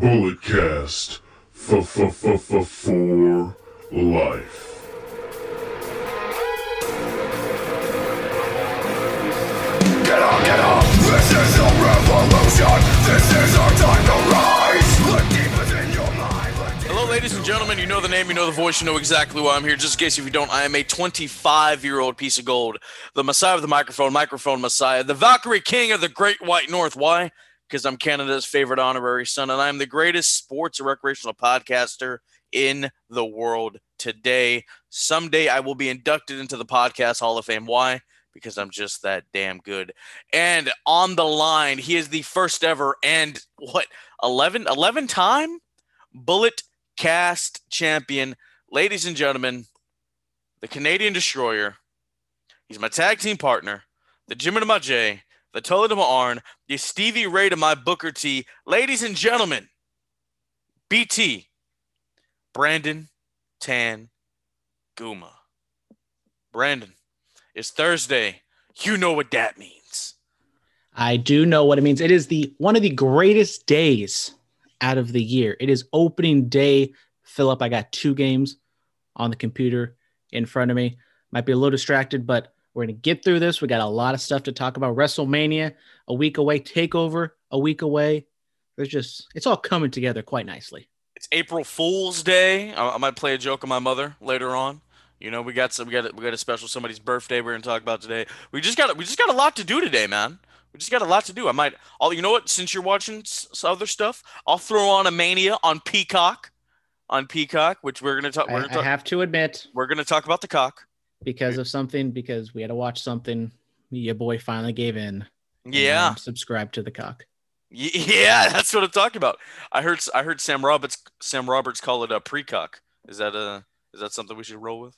Bulletcast for for life. Get up, get up! This is a revolution! This is our time to rise! Look deep within your mind. Hello, ladies and gentlemen. You know the name, you know the voice, you know exactly why I'm here. Just in case if you don't, I am a 25 year old piece of gold, the Messiah of the microphone, microphone Messiah, the Valkyrie King of the Great White North. Why? Because I'm Canada's favorite honorary son, and I'm the greatest sports and recreational podcaster in the world today. Someday I will be inducted into the Podcast Hall of Fame. Why? Because I'm just that damn good. And on the line, he is the first ever and what 11 11 time bullet cast champion. Ladies and gentlemen, the Canadian Destroyer. He's my tag team partner, the Jimmy to my Jey, the Tully to my Arn, the Stevie Ray to my Booker T. Ladies and gentlemen, BT, Brandon Tan Guma. Brandon, it's Thursday. You know what that means. I do know what it means. It is the one of the greatest days out of the year. It is opening day. Philip, I got two games on the computer in front of me. Might be a little distracted, but we're gonna get through this. We got a lot of stuff to talk about. WrestleMania a week away, Takeover a week away. There's just it's all coming together quite nicely. It's April Fool's Day. I, I might play a joke on my mother later on. You know, we got some, we got, we got a special somebody's birthday we're gonna talk about today. We just got, we just got a lot to do today, man. We just got a lot to do. I might, I'll, you know what? Since you're watching other stuff, I'll throw on a Mania on Peacock, on Peacock, which we're gonna talk. We're gonna I talk. have to admit, We're gonna talk about the cock. Because of something, because we had to watch something, your boy finally gave in. Yeah, um, I'm to the cock. Yeah, that's what I'm talking about. I heard, I heard Sam Roberts, Sam Roberts call it a pre-cock. Is that a, is that something we should roll with?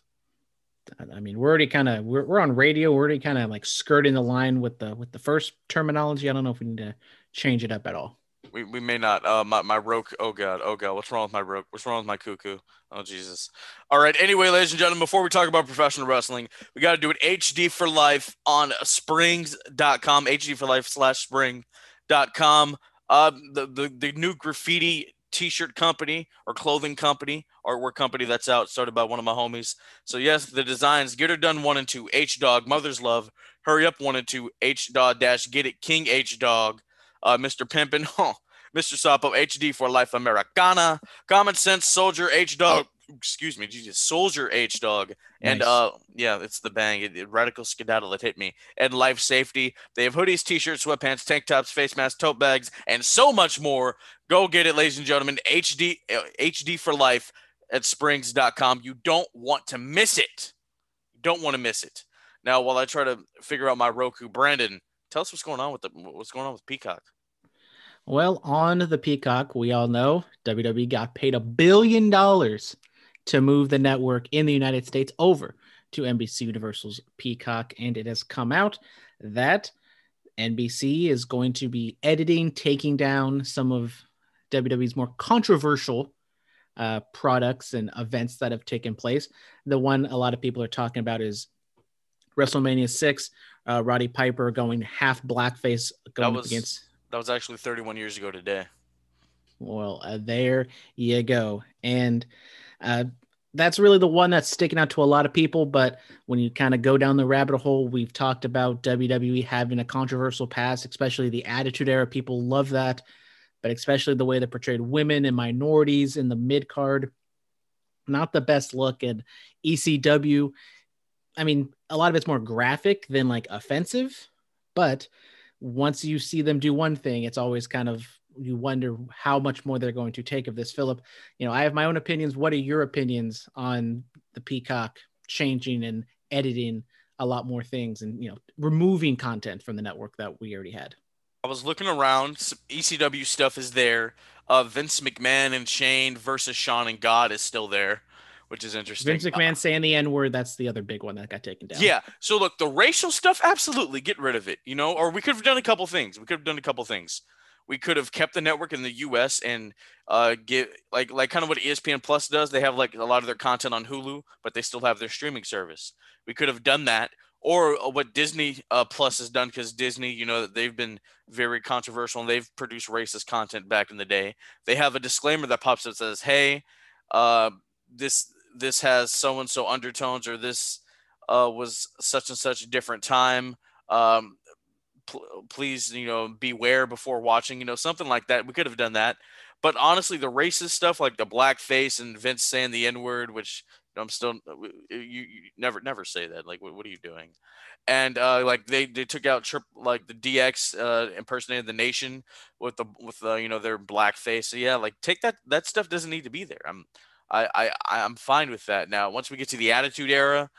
I mean, we're already kind of we're, we're on radio. We're already kind of like skirting the line with the with the first terminology. I don't know if we need to change it up at all. We, we may not. Uh, my my roke. Oh god. Oh god. What's wrong with my roke? What's wrong with my cuckoo? Oh Jesus. All right. Anyway, ladies and gentlemen, before we talk about professional wrestling, we got to do it HD for life on Springs.com. HD for life slash Spring.com. Uh, the the the new graffiti T-shirt company or clothing company, artwork company that's out, started by one of my homies. So yes, the designs get her done one and two. H Dog, Mother's Love, Hurry Up one and two. H Dog dash Get It King H Dog uh, Mr. Pimpin, huh, Mr. Sapo, HD for Life Americana, Common Sense Soldier H Dog, excuse me, Jesus, Soldier H Dog, and Nice. uh, yeah, it's the bang, it, it- Radical Skedaddle that hit me, and Life Safety. They have hoodies, t-shirts, sweatpants, tank tops, face masks, tote bags, and so much more. Go get it, ladies and gentlemen. HD uh, HD for Life at Springs.com. You don't want to miss it. You don't want to miss it. Now, while I try to figure out my Roku, Brandon, tell us what's going on with the what's going on with Peacock. Well, on the Peacock, we all know WWE got paid a billion dollars to move the network in the United States over to NBC Universal's Peacock, and it has come out that NBC is going to be editing, taking down some of WWE's more controversial uh, products and events that have taken place. The one a lot of people are talking about is WrestleMania 6, uh, Roddy Piper going half blackface going was- against That was actually 31 years ago today. well, uh, there you go. And uh, that's really the one that's sticking out to a lot of people. But when you kind of go down the rabbit hole, we've talked about WWE having a controversial past, especially the Attitude Era. People love that, but especially the way they portrayed women and minorities in the mid card. Not the best look. And ECW, I mean, a lot of it's more graphic than like offensive, but once you see them do one thing, it's always kind of you wonder how much more they're going to take of this. Philip, you know, I have my own opinions. What are your opinions on the Peacock changing and editing a lot more things and you know removing content from the network that we already had? I was looking around. Some ECW stuff is there. Uh, Vince McMahon and Shane versus Shawn and God is still there, which is interesting. Vince McMahon saying the N word, that's the other big one that got taken down. Yeah. So look, the racial stuff, absolutely get rid of it. You know, or we could have done a couple things. We could have done a couple things. We could have kept the network in the U.S. and uh, get like like kind of what ESPN Plus does. They have like a lot of their content on Hulu, but they still have their streaming service. We could have done that, or uh, what Disney uh, Plus has done because Disney, you know, they've been very controversial and they've produced racist content back in the day. They have a disclaimer that pops up that says, "Hey, uh, this this has so and so undertones, or this uh, was such and such a different time. Um, pl- please, you know, beware before watching. You know, something like that. We could have done that." But honestly, the racist stuff like the blackface and Vince saying the N word, which I'm still you, you never never say that. Like, what, what are you doing? And uh, like they they took out trip like the DX uh, impersonated the nation with the with uh, you know their blackface. So yeah, like take that that stuff doesn't need to be there. I'm I I I'm fine with that. Now once we get to the Attitude Era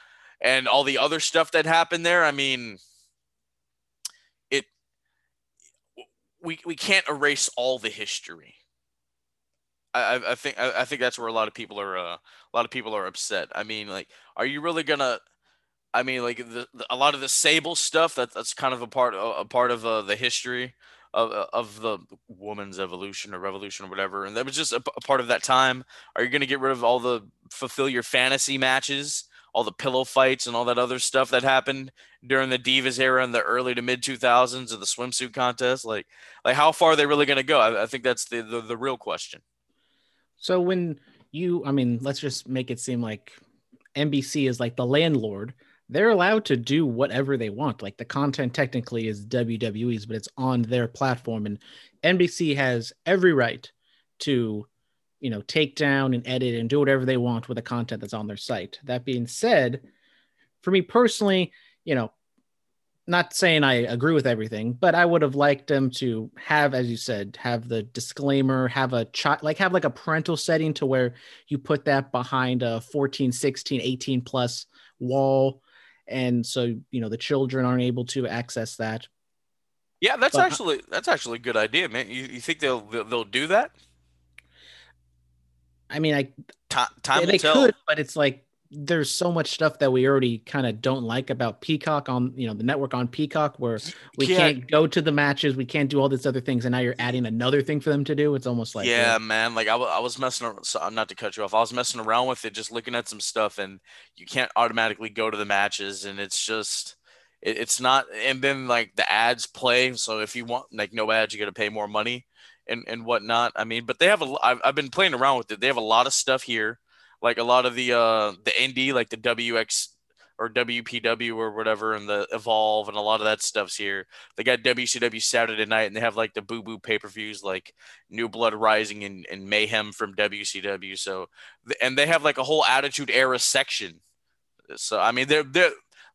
and all the other stuff that happened there, I mean, it we we can't erase all the history I, I think I, think that's where a lot of people are uh, a lot of people are upset. I mean, like, are you really gonna? I mean, like the, the a lot of the Sable stuff that that's kind of a part a part of uh, the history of uh, of the woman's evolution or revolution or whatever, and that was just a, a part of that time. Are you gonna get rid of all the fulfill your fantasy matches? all the pillow fights and all that other stuff that happened during the divas era in the early to mid 2000s of the swimsuit contest like like how far are they really going to go I, I, think that's the, the the real question so when you, I mean, let's just make it seem like NBC is like the landlord. They're allowed to do whatever they want. Like the content technically is WWE's, but it's on their platform, and NBC has every right to, you know, take down and edit and do whatever they want with the content that's on their site. That being said, for me personally, you know, not saying I agree with everything, but I would have liked them to have, as you said, have the disclaimer, have a child, like have like a parental setting to where you put that behind a 14, 16, 18 plus wall. And so, you know, the children aren't able to access that. Yeah, that's but, actually, that's actually a good idea, man. You, you think they'll, they'll do that? I mean, I, time, time they, they could, but it's like, there's so much stuff that we already kind of don't like about Peacock on you know the network on Peacock where we can't, can't go to the matches, we can't do all these other things, and now you're adding another thing for them to do. It's almost like yeah, man. Like I, w- I was messing around. So I'm not to cut you off. I was messing around with it, just looking at some stuff, and you can't automatically go to the matches, and it's just it, it's not. And then like the ads play, so if you want like no ads, you got to pay more money and and whatnot. I mean, but they have a. I've, I've been playing around with it. They have a lot of stuff here like a lot of the uh the indie like the WX or WPW or whatever and the Evolve and a lot of that stuff's here. They got WCW Saturday night and they have like the boo boo pay per views like New Blood Rising and, and Mayhem from WCW. So and they have like a whole Attitude Era section. So I mean they're they're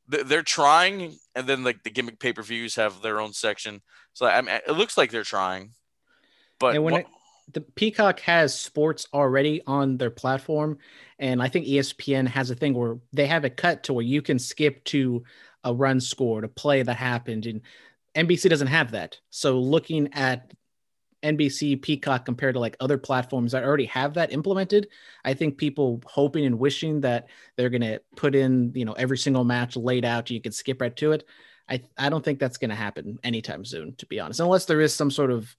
they're trying and then like the gimmick pay per views have their own section. So I mean it looks like they're trying. But and when what, it, the Peacock has sports already on their platform, and I think ESPN has a thing where they have a cut to where you can skip to a run score to play that happened, and NBC doesn't have that. So looking at NBC Peacock compared to like other platforms that already have that implemented, I think people hoping and wishing that they're gonna put in you know every single match laid out, you can skip right to it. I I don't think that's gonna happen anytime soon, to be honest, unless there is some sort of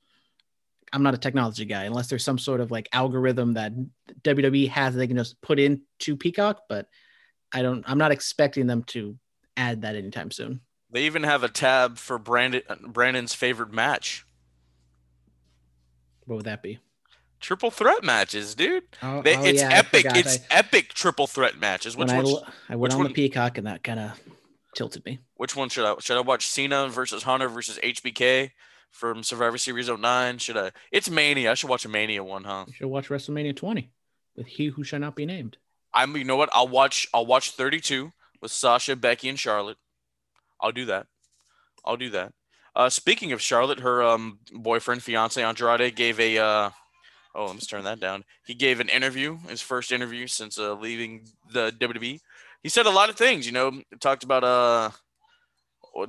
I'm not a technology guy unless there's some sort of like algorithm that WWE has that they can just put into Peacock, but I don't I'm not expecting them to add that anytime soon. They even have a tab for Brandon Brandon's favorite match. What would that be? Triple threat matches, dude. Oh, they, oh, it's yeah, epic. It's I, epic triple threat matches. Which one? I, I went on one, the Peacock and that kind of tilted me. Which one should I should I watch? Cena versus Hunter versus HBK from Survivor Series 09? Should I? It's Mania. I should watch a Mania one, huh? You should watch WrestleMania 20 with He Who Shall Not Be Named. I'm. You know what? I'll watch. I'll watch 32 with Sasha, Becky, and Charlotte. I'll do that. I'll do that. Uh, speaking of Charlotte, her um, boyfriend, fiance Andrade, gave a. Uh, oh, let me turn that down. He gave an interview, his first interview since uh, leaving the WWE. He said a lot of things. You know, talked about uh,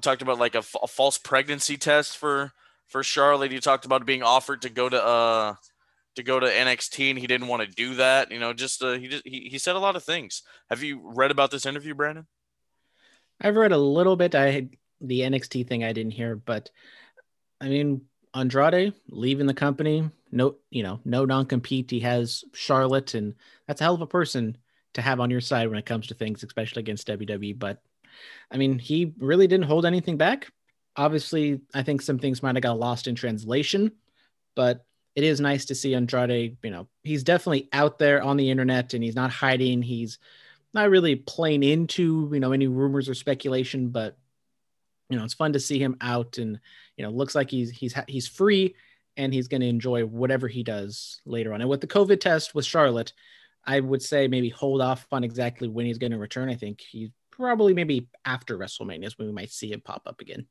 talked about like a, f- a false pregnancy test for for Charlotte. He talked about being offered to go to uh to go to NXT and he didn't want to do that. You know, just uh, he just he, he said a lot of things. Have you read about this interview, Brandon? I've read a little bit. I the NXT thing I didn't hear, but I mean Andrade leaving the company, no, you know, no non-compete. He has Charlotte, and that's a hell of a person to have on your side when it comes to things, especially against WWE. But I mean, he really didn't hold anything back. Obviously, I think some things might have got lost in translation, but it is nice to see Andrade. You know, he's definitely out there on the internet and he's not hiding. He's not really playing into, you know, any rumors or speculation, but you know, it's fun to see him out and, you know, looks like he's, he's, he's free and he's going to enjoy whatever he does later on. And with the COVID test with Charlotte, I would say maybe hold off on exactly when he's going to return. I think he's probably maybe after WrestleMania is when we might see him pop up again.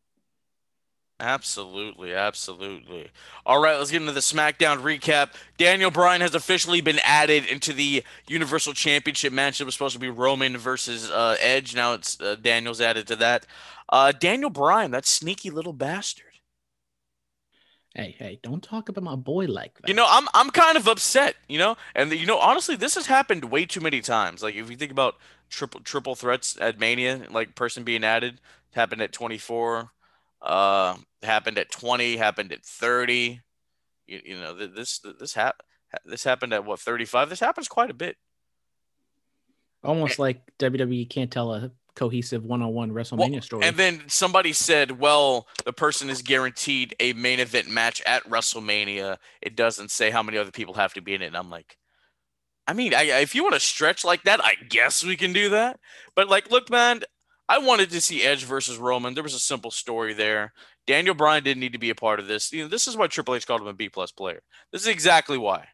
Absolutely, absolutely. All right, let's get into the SmackDown recap. Daniel Bryan has officially been added into the Universal Championship match. It was supposed to be Roman versus uh, Edge. Now it's uh, Daniel's added to that. Uh, Daniel Bryan, that sneaky little bastard. Hey, hey, don't talk about my boy like that. You know, I'm I'm kind of upset. You know, and you know, honestly, this has happened way too many times. Like if you think about triple triple threats at Mania, like person being added, happened at 24 uh, happened at 20, happened at 30. You, you know, this this hap- this happened at what 35. This happens quite a bit. Almost like WWE can't tell a cohesive one-on-one WrestleMania Well, story. And then somebody said, "Well, the person is guaranteed a main event match at WrestleMania. It doesn't say how many other people have to be in it." And I'm like, I mean, I, if you want to stretch like that, I guess we can do that. But like, look, man, I wanted to see Edge versus Roman. There was a simple story there. Daniel Bryan didn't need to be a part of this. You know, this is why Triple H called him a B plus player. This is exactly why.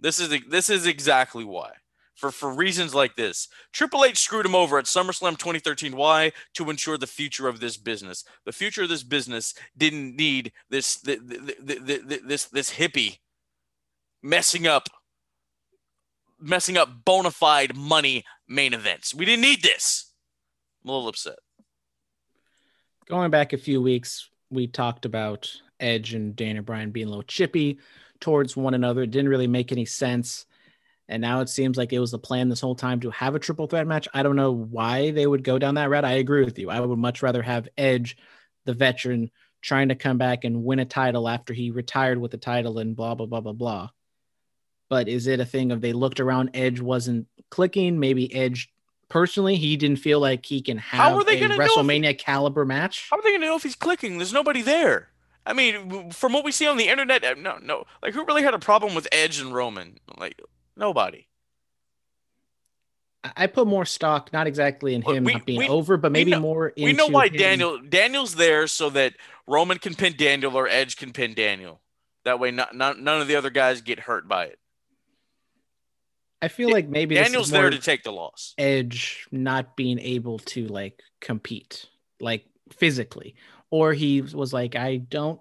This is this is exactly why. For for reasons like this, Triple H screwed him over at SummerSlam 2013. Why? To ensure the future of this business. The future of this business didn't need this this this, this hippie messing up messing up bona fide money main events. We didn't need this. I'm a little upset. Going back a few weeks, we talked about Edge and Daniel Bryan being a little chippy towards one another. It didn't really make any sense. And now it seems like it was the plan this whole time to have a triple threat match. I don't know why they would go down that route. I agree with you. I would much rather have Edge, the veteran, trying to come back and win a title after he retired with the title and blah, blah, blah, blah, blah. But is it a thing of they looked around, Edge wasn't clicking? Maybe Edge personally, he didn't feel like he can have How are they a gonna if- WrestleMania caliber match. How are they going to know if he's clicking? There's nobody there. I mean, from what we see on the internet, uh, no, no. Like, who really had a problem with Edge and Roman? Like, nobody. I- put more stock, not exactly in him we- not being we- over, but maybe know- more. We know why him- Daniel Daniel's there so that Roman can pin Daniel or Edge can pin Daniel. That way, not, not none of the other guys get hurt by it. I feel like maybe Daniel's there to take the loss. Edge not being able to like compete, like physically, or he was like, I don't.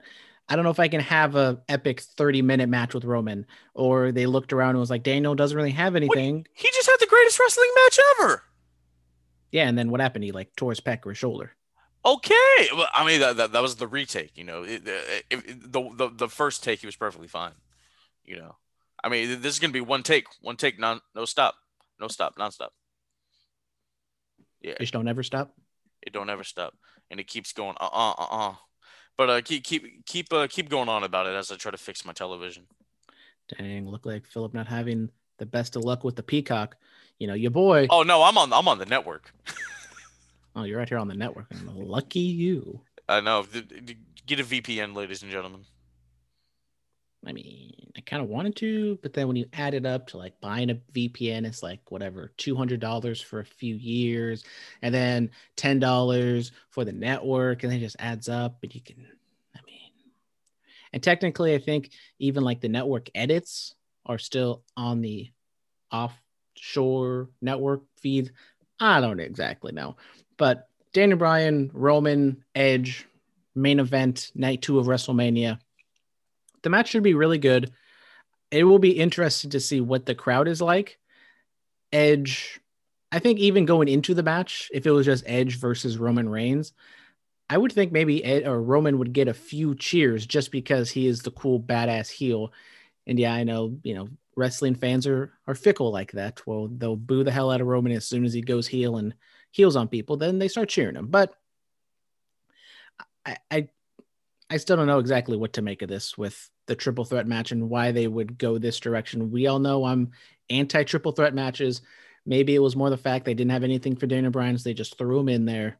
I don't know if I can have a epic 30 minute match with Roman. Or they looked around and was like, Daniel doesn't really have anything. He just had the greatest wrestling match ever. Yeah, and then what happened? He like tore his pec or his shoulder. Okay, well, I mean that, that, that was the retake. You know, it, it, it- the, the the first take he was perfectly fine. You know, I mean this is gonna be one take, one take, non no stop, no stop, nonstop. Yeah, Just don't ever stop. it don't ever stop, and it keeps going. Uh uh uh uh. But uh, keep keep keep uh, keep going on about it as I try to fix my television. Dang, look like Philip not having the best of luck with the peacock. You know, your boy. Oh no, I'm on I'm on the network. Oh, you're right here on the network. Lucky you. I know. Get a VPN, ladies and gentlemen. I mean, I kind of wanted to, but then when you add it up to like buying a VPN, it's like whatever, $200 for a few years, and then $10 for the network, and then it just adds up. But you can, I mean, and technically, I think even like the network edits are still on the offshore network feed. I don't exactly know, but Daniel Bryan, Roman, Edge, main event, night two of WrestleMania the match should be really good. It will be interesting to see what the crowd is like. Edge, I think even going into the match, if it was just Edge versus Roman Reigns, I would think maybe Ed or Roman would get a few cheers just because he is the cool badass heel. And yeah, I know, you know, wrestling fans are are fickle like that. Well, they'll boo the hell out of Roman as soon as he goes heel and heels on people, then they start cheering him. But I, I I still don't know exactly what to make of this with the triple threat match and why they would go this direction. We all know I'm anti triple threat matches. Maybe it was more the fact they didn't have anything for Daniel Bryan, so they just threw him in there.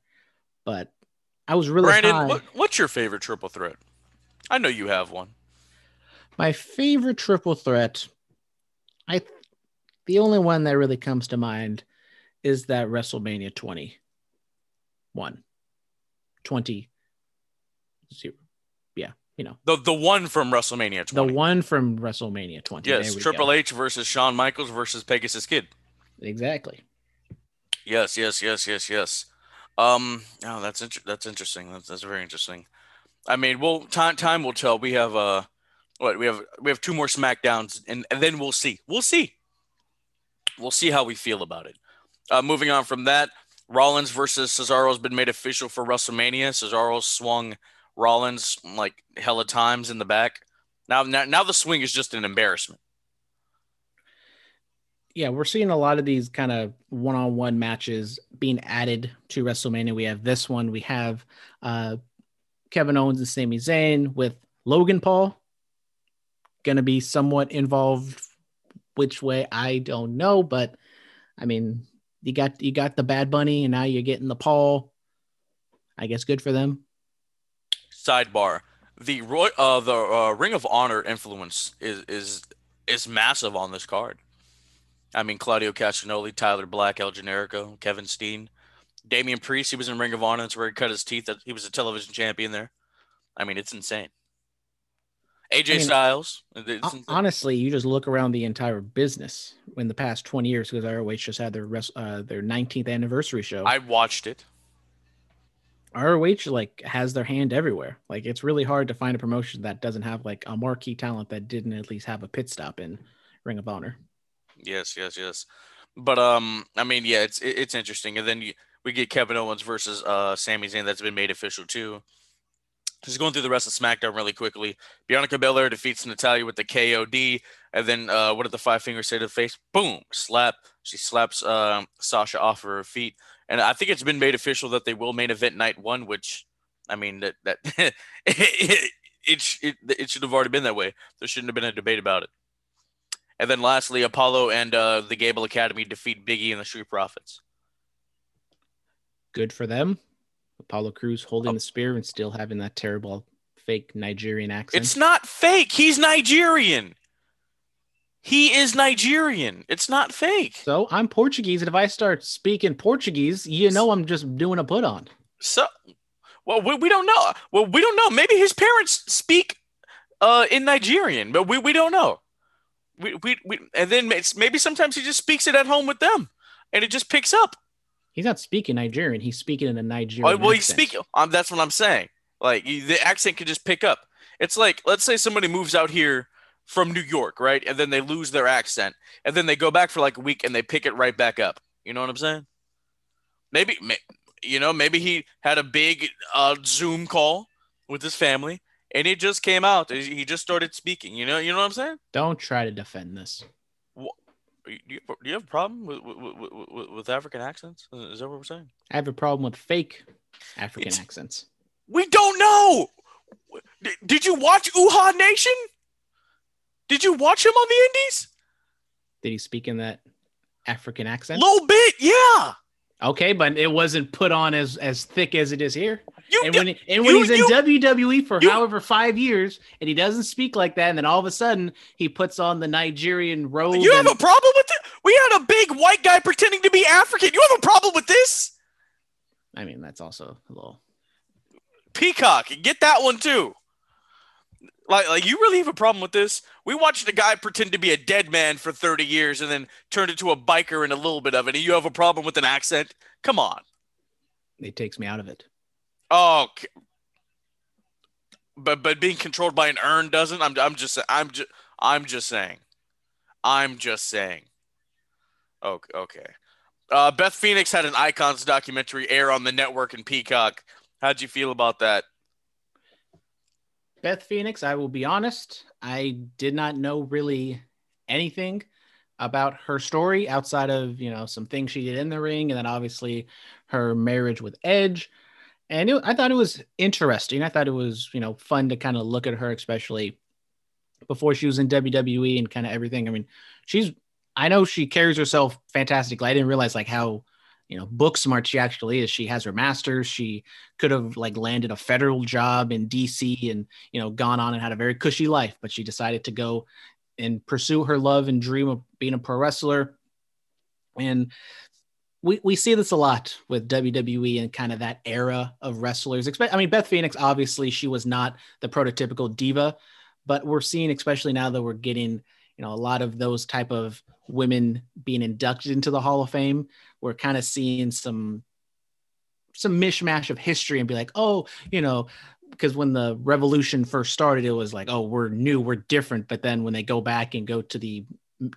But I was really Brandon. What, what's your favorite triple threat? I know you have one. My favorite triple threat, I the only one that really comes to mind is that WrestleMania 20. 1 20 0 you know, The the one from WrestleMania 20. the one from WrestleMania 20. yes, Triple go. H versus Shawn Michaels versus Pegasus Kid. Exactly. Yes, yes, yes, yes, yes. Um, oh, that's inter- that's interesting. That's that's very interesting. I mean, well, time time will tell. We have uh, what we have we have two more Smackdowns, and and then we'll see. We'll see. We'll see how we feel about it. Uh, moving on from that, Rollins versus Cesaro has been made official for WrestleMania. Cesaro swung Rollins like hella times in the back. Now, now, now the swing is just an embarrassment. yeah, we're seeing a lot of these kind of one-on-one matches being added to WrestleMania. We have this one. We have uh, Kevin Owens and Sami Zayn with Logan Paul. Going to be somewhat involved. Which way I don't know, but I mean, you got you got the Bad Bunny, and now you're getting the Paul. I guess good for them. Sidebar the roy uh the uh, ring of honor influence is is is massive on this card i mean claudio castagnoli tyler black el generico kevin steen damian priest he was in ring of honor that's where he cut his teeth he was a television champion there i mean it's insane aj I mean, styles insane. Honestly, you just look around the entire business in the past 20 years because ROH just had their res- uh, their 19th anniversary show. i watched it ROH like has their hand everywhere. Like it's really hard to find a promotion that doesn't have like a marquee talent that didn't at least have a pit stop in Ring of Honor. Yes, yes, yes. But um, I mean, yeah, it's it- it's interesting. And then you, we get Kevin Owens versus uh Sami Zayn. That's been made official too. Just going through the rest of SmackDown really quickly. Bianca Belair defeats Natalya with the KOD, and then uh, what did the five fingers say to the face? Boom, slap. She slaps uh, Sasha off of her feet, and I think it's been made official that they will main event night one. Which, I mean, that that it, it, it, it should have already been that way. There shouldn't have been a debate about it. And then lastly, Apollo and uh, the Gable Academy defeat Biggie and the Street Profits. Good for them. Apollo Crews holding Oh. the spear and still having that terrible fake Nigerian accent. It's not fake. He's Nigerian. He is Nigerian. It's not fake. so I'm Portuguese, and if I start speaking Portuguese, you know I'm just doing a put on. So, well, we, we don't know. Well, we don't know. Maybe his parents speak uh, in Nigerian, but we, we don't know. We, we, we, and then it's, maybe sometimes he just speaks it at home with them, and it just picks up. He's not speaking Nigerian. He's speaking in a Nigerian. Oh, well, he's speaking. Um, that's what I'm saying. Like the accent could just pick up. It's like let's say somebody moves out here from New York, right, and then they lose their accent, and then they go back for like a week and they pick it right back up. You know what I'm saying? Maybe, you know, maybe he had a big uh, Zoom call with his family, and it just came out. He just started speaking. You know, you know what I'm saying? Don't try to defend this. Do you, do you have a problem with with, with, with, with African accents? Is that what we're saying? I have a problem with fake African It's- accents. We don't know. Did you watch Uhaa Nation? Did you watch him on the Indies? Did he speak in that African accent? A little bit, yeah. Okay, but it wasn't put on as as thick as it is here. You, And when he, and when you- he's in you- WWE for however five years and he doesn't speak like that, and then all of a sudden he puts on the Nigerian robe. you have and- a problem with it? We had a big white guy pretending to be African. You have a problem with this? I mean, that's also a little. Peacock, get that one too. Like, like you really have a problem with this? We watched a guy pretend to be a dead man for 30 years and then turned into a biker in a little bit of it. And you have a problem with an accent? Come on. It takes me out of it. Oh, but but being controlled by an urn doesn't. I'm I'm just I'm just I'm just saying. I'm just saying. Okay, okay. Uh, Beth Phoenix had an Icons documentary air on the network and Peacock. How'd you feel about that? Beth Phoenix, I will be honest, I did not know really anything about her story outside of, you know, some things she did in the ring and then obviously her marriage with Edge. And it, I thought it was interesting. I thought it was, you know, fun to kind of look at her, especially before she was in WWE and kind of everything. I mean, she's, I know she carries herself fantastically. I didn't realize like how you know book smart she actually is. She has her master's. She could have like landed a federal job in DC and you know gone on and had a very cushy life, but she decided to go and pursue her love and dream of being a pro wrestler. And we, we see this a lot with WWE and kind of that era of wrestlers. I mean, Beth Phoenix, obviously, she was not the prototypical diva, but we're seeing, especially now that we're getting, you know, a lot of those type of women being inducted into the Hall of Fame. We're kind of seeing some some mishmash of history and be like, oh, you know, because when the revolution first started, it was like, oh, we're new, we're different. But then when they go back and go to the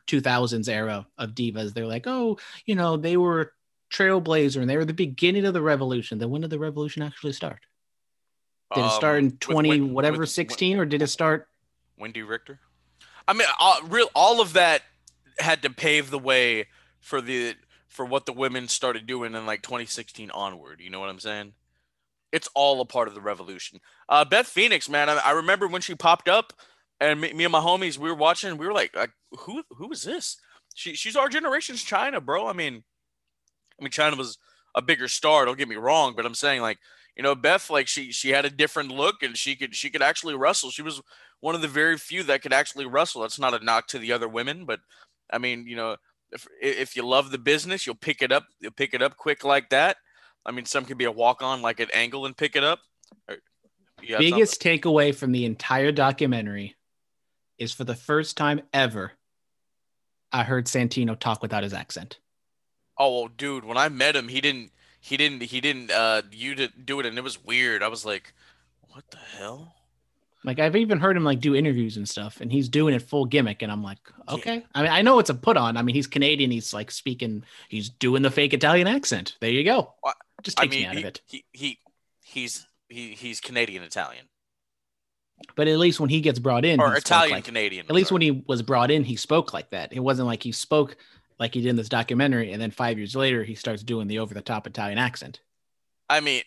2000s era of divas, they're like, oh, you know, they were trailblazer and they were the beginning of the revolution. Then when did the revolution actually start? Did it start Um, in with 20 Wen- whatever with- 16 or did it start? Wendi Richter. I mean, all, real all of that had to pave the way for the for what the women started doing in like 2016 onward. You know what I'm saying? It's all a part of the revolution. Uh, Beth Phoenix, man, I, I remember when she popped up, and me, me and my homies, we were watching. We were like, like, who who is this? She she's our generation's Chyna, bro. I mean, I mean, Chyna was a bigger star. Don't get me wrong, but I'm saying like, you know, Beth, like she she had a different look, and she could she could actually wrestle. She was one of the very few that could actually wrestle. That's not a knock to the other women, but I mean, you know, if if you love the business, you'll pick it up. You'll pick it up quick like that. I mean, some can be a walk on like an angle and pick it up. Or- you have something? Biggest takeaway from the entire documentary is for the first time ever, I heard Santino talk without his accent. Oh, well, dude, when I met him, he didn't. He didn't. He didn't. Uh, you did do it, and it was weird. I was like, what the hell? Like I've even heard him like do interviews and stuff, and he's doing it full gimmick, and I'm like, Yeah. okay. I mean, I know it's a put on. I mean, he's Canadian. He's like speaking. He's doing the fake Italian accent. There you go. Just I takes me out he, of it. he he he's he he's Canadian Italian But at least when he gets brought in, or Italian like- Canadian. at least when he was brought in, he spoke like that. It wasn't like he spoke like he did in this documentary, and then five years later, he starts doing the over the top Italian accent. I mean,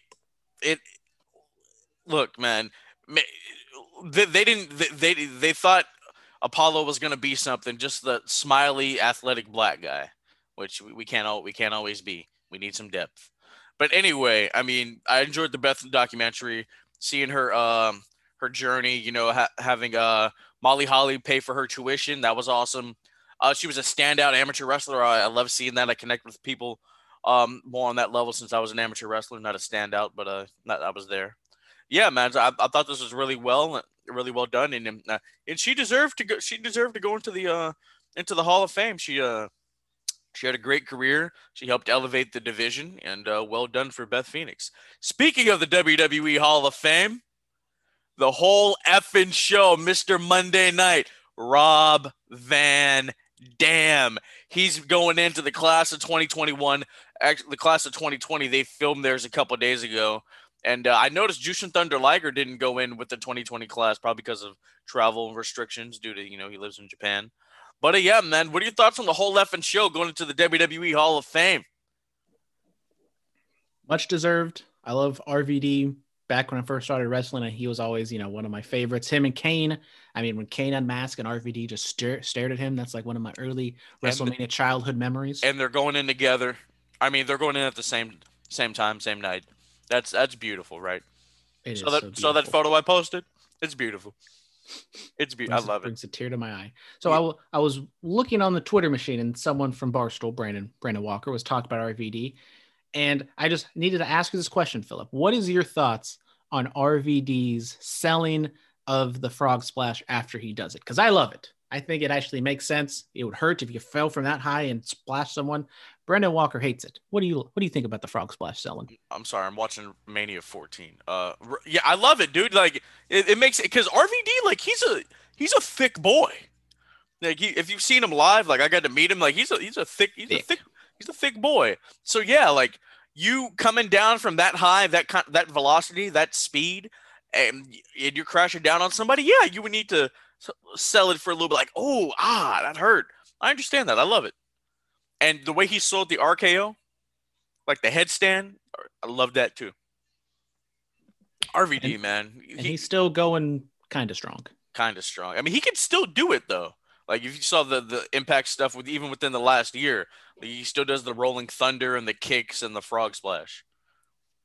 it. Look, man, ma- they, they didn't. They, they they thought Apollo was gonna be something, just the smiley, athletic black guy, which we, we can't all we can't always be. We need some depth. But anyway, I mean, I enjoyed the Beth documentary, seeing her um her journey. You know, ha- having uh Molly Holly pay for her tuition. That was awesome. Uh, she was a standout amateur wrestler. I, I love seeing that. I connect with people um more on that level since I was an amateur wrestler, not a standout, but uh, not, I was there. Yeah, man, I, I thought this was really well, really well done, and um, uh, and she deserved to go. She deserved to go into the uh into the Hall of Fame. She uh she had a great career. She helped elevate the division, and uh, well done for Beth Phoenix. Speaking of the WWE Hall of Fame, the whole effing show, Mr. Monday Night, Rob Van Dam. He's going into the class of 2021. Actually, the class of 2020, they filmed theirs a couple days ago. And uh, I noticed Jushin Thunder Liger didn't go in with the 2020 class, probably because of travel restrictions due to, you know, he lives in Japan. But uh, yeah, man, what are your thoughts on the whole effing show going into the WWE Hall of Fame? Much deserved. I love RVD. Back when I first started wrestling, and he was always, you know, one of my favorites. Him and Kane. I mean, when Kane unmasked and RVD just stare, stared at him, that's like one of my early WrestleMania childhood memories. And they're going in together. I mean, they're going in at the same same time, same night. That's that's beautiful, right? It So is that so so that photo I posted, it's beautiful. It's beautiful. I love it. brings a tear to my eye. So Yeah. I, w- I was looking on the Twitter machine, and someone from Barstool, Brandon Brandon Walker, was talking about RVD, and I just needed to ask you this question, Philip. What is your thoughts on RVD's selling of the frog splash after he does it? Because I love it. I think it actually makes sense. It would hurt if you fell from that high and splash someone. Brandon Walker hates it. What do you What do you think about the frog splash selling? I'm sorry, I'm watching Mania 14. Uh, yeah, I love it, dude. Like, it, it makes it because RVD, like, he's a he's a thick boy. Like, he, if you've seen him live, like, I got to meet him. Like, he's a he's a thick he's a Thick. thick he's a thick boy. So yeah, like you coming down from that high, that kind, that velocity, that speed, and, and you're crashing down on somebody. Yeah, you would need to sell it for a little bit. Like, oh, ah, that hurt. I understand that. I love it. And the way he sold the RKO, like the headstand, I love that too. RVD, And- man, And he, he's still going kind of strong. kind of strong. I mean, he can still do it though. Like if you saw the the impact stuff with even within the last year, he still does the rolling thunder and the kicks and the frog splash.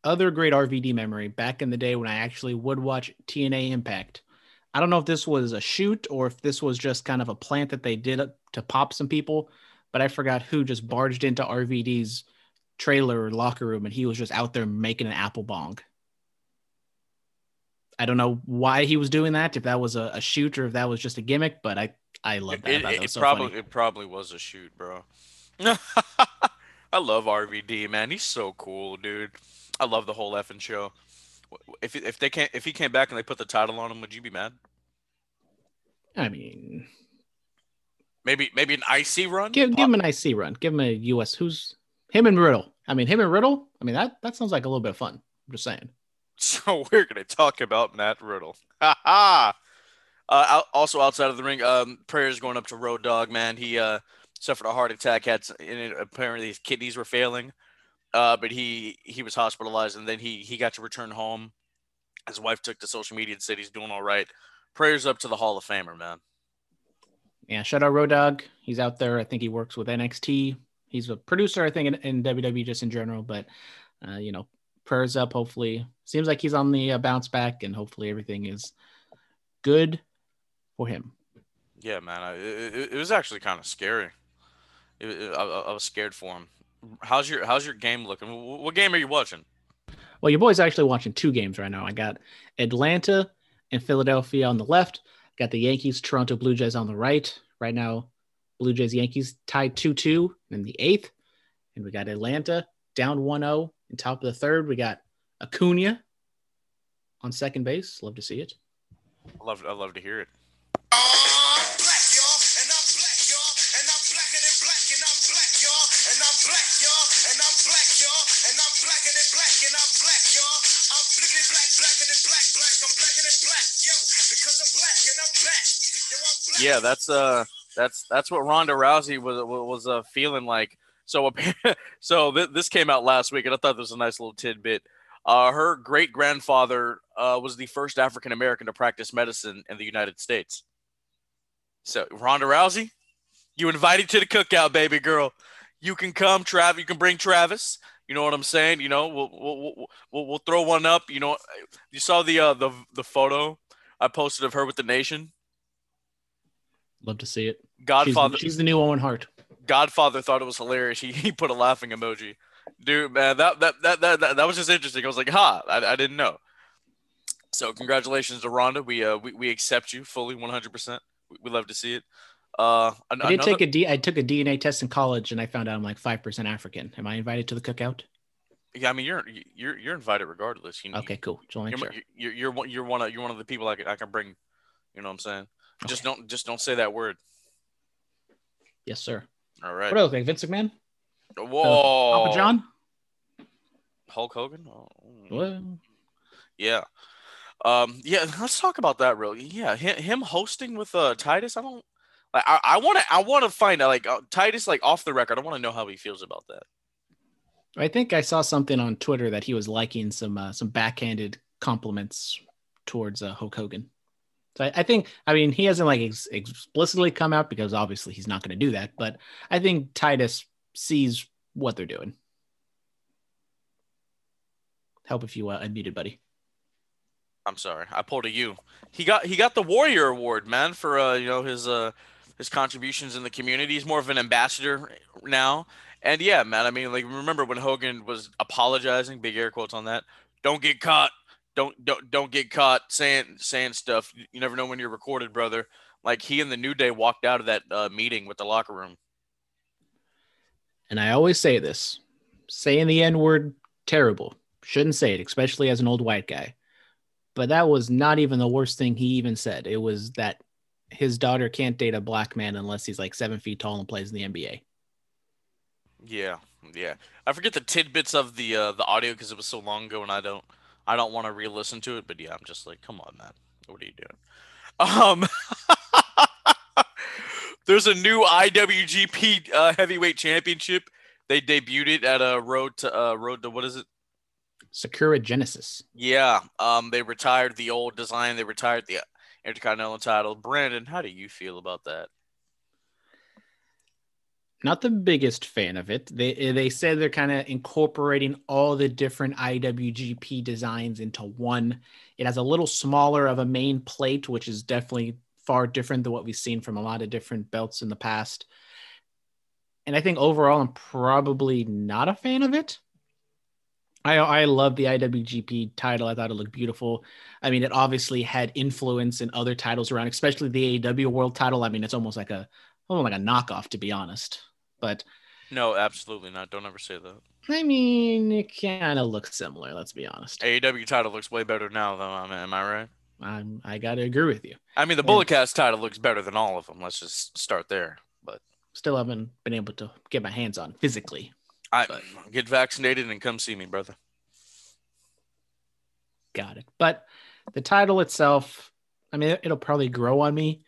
Other great RVD memory back in the day when I actually would watch TNA Impact. I don't know if this was a shoot or if this was just kind of a plant that they did to pop some people, but I forgot who just barged into RVD's trailer or locker room and he was just out there making an apple bong. I don't know why he was doing that, if that was a, a shoot or if that was just a gimmick, but I I love that. It, it, it so probably funny. it probably was a shoot, bro. I love RVD, man. He's so cool, dude. I love the whole effing show. If if they can't if he came back and they put the title on him, would you be mad? I mean, Maybe maybe an IC run. give give him an IC run. Give him a US. Who's him and Riddle? I mean, him and Riddle. I mean that that sounds like a little bit of fun. I'm just saying. So we're gonna talk about Matt Riddle. Ha ha. Uh, out, also outside of the ring, um, prayers going up to Road Dog. Man, he uh suffered a heart attack. Had and it- apparently his kidneys were failing, uh, but he he was hospitalized and then he he got to return home. His wife took to social media and said he's doing all right. Prayers up to the Hall of Famer, man. Yeah, shout out Road Dog. He's out there. I think he works with NXT. He's a producer, I think, in, in WWE just in general. But uh, you know, prayers up. Hopefully, seems like he's on the uh, bounce back, and hopefully everything is good for him. Yeah, man. I, it, it- was actually kind of scary. It, it- I, I I was scared for him. How's your How's your game looking? What game are you watching? Well, your boy's actually watching two games right now. I got Atlanta and Philadelphia on the left. Got the Yankees, Toronto Blue Jays on the right. Right now, Blue Jays Yankees tied 2 2 in the eighth. And we got Atlanta down 1 0 in top of the third. We got Acuna on second base. Love to see it. I love I love to hear it. Yeah, that's uh that's that's what Ronda Rousey was was uh, feeling like. So so th- this came out last week, and I thought this was a nice little tidbit. Uh, her great grandfather uh, was the first African American to practice medicine in the United States. So Ronda Rousey, you invited to the cookout, baby girl. You can come, Travis. You can bring Travis. You know what I'm saying? You know, we'll we'll, we'll, we'll throw one up. You know, you saw the uh, the the photo I posted of her with the nation. Love to see it. Godfather. she's the new Owen Hart. Godfather thought it was hilarious. He, he put a laughing emoji. Dude, man, that that that that, that, that was just interesting. I was like, ha, I, I didn't know. So congratulations to Ronda. We uh we, we accept you fully 100. percent we, love to see it. Uh, an- I did another- take a D. I took a DNA test in college, and I found out I'm like five percent African. Am I invited to the cookout? yeah. I mean, you're you're you're invited regardless. You, Okay, cool. You're, sure. you're you're one you're one of you're one of the people I can, I can bring. You know what I'm saying? Just don't just don't say that word. Yes, sir. All right. What else? Like Vince McMahon, Whoa. Papa John. Hulk Hogan. Oh. What? Yeah. Um, yeah, let's talk about that real. Yeah, him, him hosting with uh Titus. I don't like. I, I want to. I want to find out like uh, Titus like off the record. I want to know how he feels about that. I think I saw something on Twitter that he was liking some uh, some backhanded compliments towards uh, Hulk Hogan. So I, I think, I mean, he hasn't like ex- explicitly come out because obviously he's not going to do that. But I think Titus sees what they're doing. Help if you uh, unmuted, buddy. I'm sorry, I pulled a U. He got he got the Warrior Award, man, for uh you know his uh his contributions in the community. He's more of an ambassador now. And yeah, man, I mean, like remember when Hogan was apologizing, big air quotes on that. Don't get caught. Don't don't don't get caught saying saying stuff. You never know when you're recorded, brother. Like he and the New Day walked out of that uh, meeting with the locker room. And I always say this saying the N word, terrible. Shouldn't say it, especially as an old white guy. But that was not even the worst thing he even said. It was that his daughter can't date a black man unless he's like seven feet tall and plays in the NBA. Yeah, yeah. I forget the tidbits of the uh, the audio because it was so long ago, and I don't I don't want to re-listen to it. But yeah, I'm just like, come on, man, what are you doing? Um, there's a new IWGP uh, Heavyweight Championship. They debuted it at a road to uh, road to what is it? Sakura Genesis. Yeah, um, they retired the old design. They retired the Intercontinental title. Brandon, how do you feel about that? Not the biggest fan of it. They eh, they said they're kind of incorporating all the different IWGP designs into one. It has a little smaller of a main plate, which is definitely far different than what we've seen from a lot of different belts in the past. And I think overall, I'm probably not a fan of it. I I love the IWGP title. I thought it looked beautiful. I mean, it obviously had influence in other titles around, especially the AEW World Title. I mean, it's almost like a almost like a knockoff, to be honest. But No, absolutely not. Don't ever say that. I mean, it kind of looks similar. Let's be honest. AEW title looks way better now, though. I mean, am I right? I'm, I got to agree with you. I mean, the. Bullet Cast title looks better than all of them. Let's just start there. But Still haven't been able to get my hands on physically. I But- get vaccinated and come see me, brother. Got it. But the title itself, I mean, it'll probably grow on me,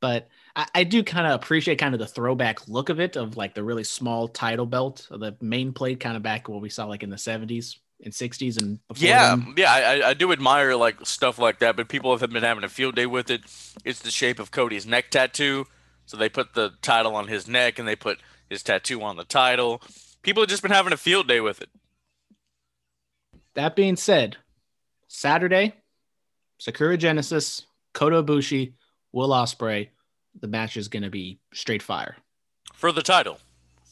but I, I do kind of appreciate kind of the throwback look of it, of like the really small title belt, of the main plate, kind of back what we saw like in the 70s and 60s and before. Yeah, yeah, I, I- I do admire like stuff like that, but people have been having a field day with it. It's the shape of Cody's neck tattoo, so they put the title on his neck and they put his tattoo on the title. People have just been having a field day with it. That being said, Saturday, Sakura Genesis, Kota Ibushi, Will Ospreay. The match is going to be straight fire For the title.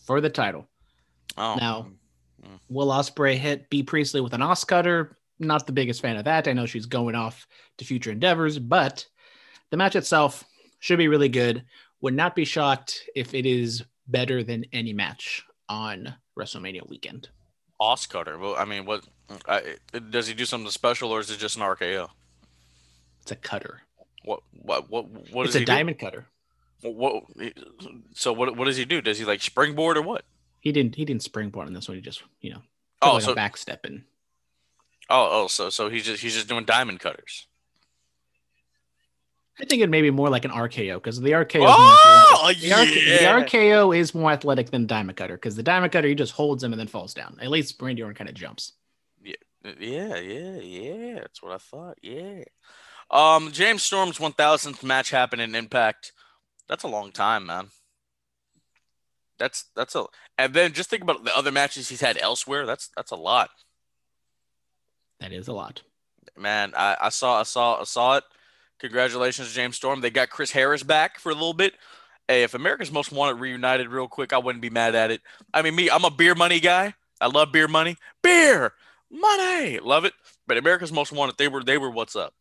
for the title. Oh, Now, mm. Mm. Will Ospreay hit Bea Priestley with an os cutter. Not the biggest fan of that. I know she's going off to future endeavors, but the match itself should be really good. Would not be shocked if it is better than any match on WrestleMania weekend. Os cutter. Well, I mean, what I, does he do something special, or is it just an RKO? It's a cutter. What what what what it's a he do? diamond cutter. What so what what does he do? Does he like springboard or what? He didn't. He didn't springboard on this one. He just, you know, Oh, like so a back step oh oh so so he's just he's just doing diamond cutters. I think it may be more like an RKO because the RKO. Oh, is more oh, athletic. the, RK yeah. the RKO is more athletic than diamond cutter because the diamond cutter he just holds him and then falls down. At least Randy Orton kind of jumps. Yeah, Yeah, yeah, yeah. That's what I thought. Yeah. Um, James Storm's 1000th match happened in Impact. That's a long time, man. That's that's a and then just think about the other matches he's had elsewhere. That's that's a lot, That is a lot. man. I, I saw I saw I saw it. Congratulations, James Storm. They got Chris Harris back for a little bit. Hey, if America's Most Wanted reunited real quick, I wouldn't be mad at it. I mean, me, I'm a beer money guy. I love beer money. Beer money, love it. But America's Most Wanted, they were they were what's up.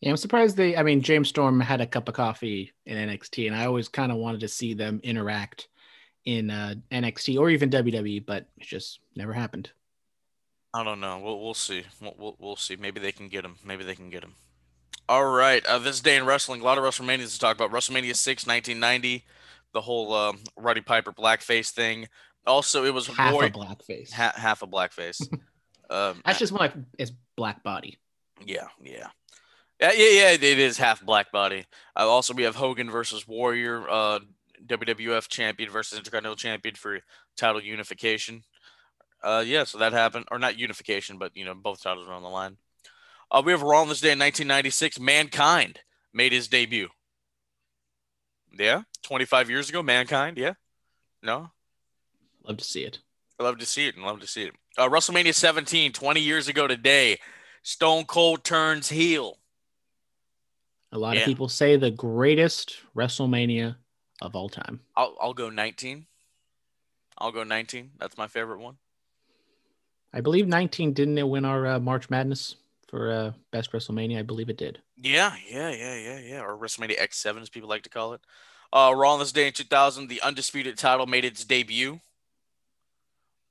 Yeah, I'm surprised they. I mean, James Storm had a cup of coffee in NXT, and I always kind of wanted to see them interact in uh, NXT or even WWE, but it just never happened. I don't know. We'll we'll see. We'll we'll, we'll see. Maybe they can get him. Maybe they can get him. All right. Uh, this day in wrestling, a lot of WrestleManias to talk about. WrestleMania 6, 1990, the whole um, Roddy Piper blackface thing. Also, it was Half Roy- a blackface. ha- half a blackface. um, That's just like it's black body. yeah, yeah. Yeah, yeah, yeah, it is half black body. Uh, also, we have Hogan versus Warrior, uh, WWF champion versus Intercontinental champion for title unification. Uh, yeah, so that happened, or not unification, but you know both titles are on the line. Uh, we have Raw on this day in 1996. Mankind made his debut. Yeah, 25 years ago, Mankind. Yeah, no, Love to see it. I love to see it and love to see it. Uh, WrestleMania 17, 20 years ago today, Stone Cold turns heel. A lot Yeah. of people say the greatest WrestleMania of all time. I'll I'll go 19. I'll go 19. That's my favorite one. I believe 19 didn't it win our uh, March Madness for uh, best WrestleMania? I believe it did. Yeah, yeah, yeah, yeah, yeah. Or WrestleMania X7, as people like to call it. Uh, Raw on this day in 2000, the undisputed title made its debut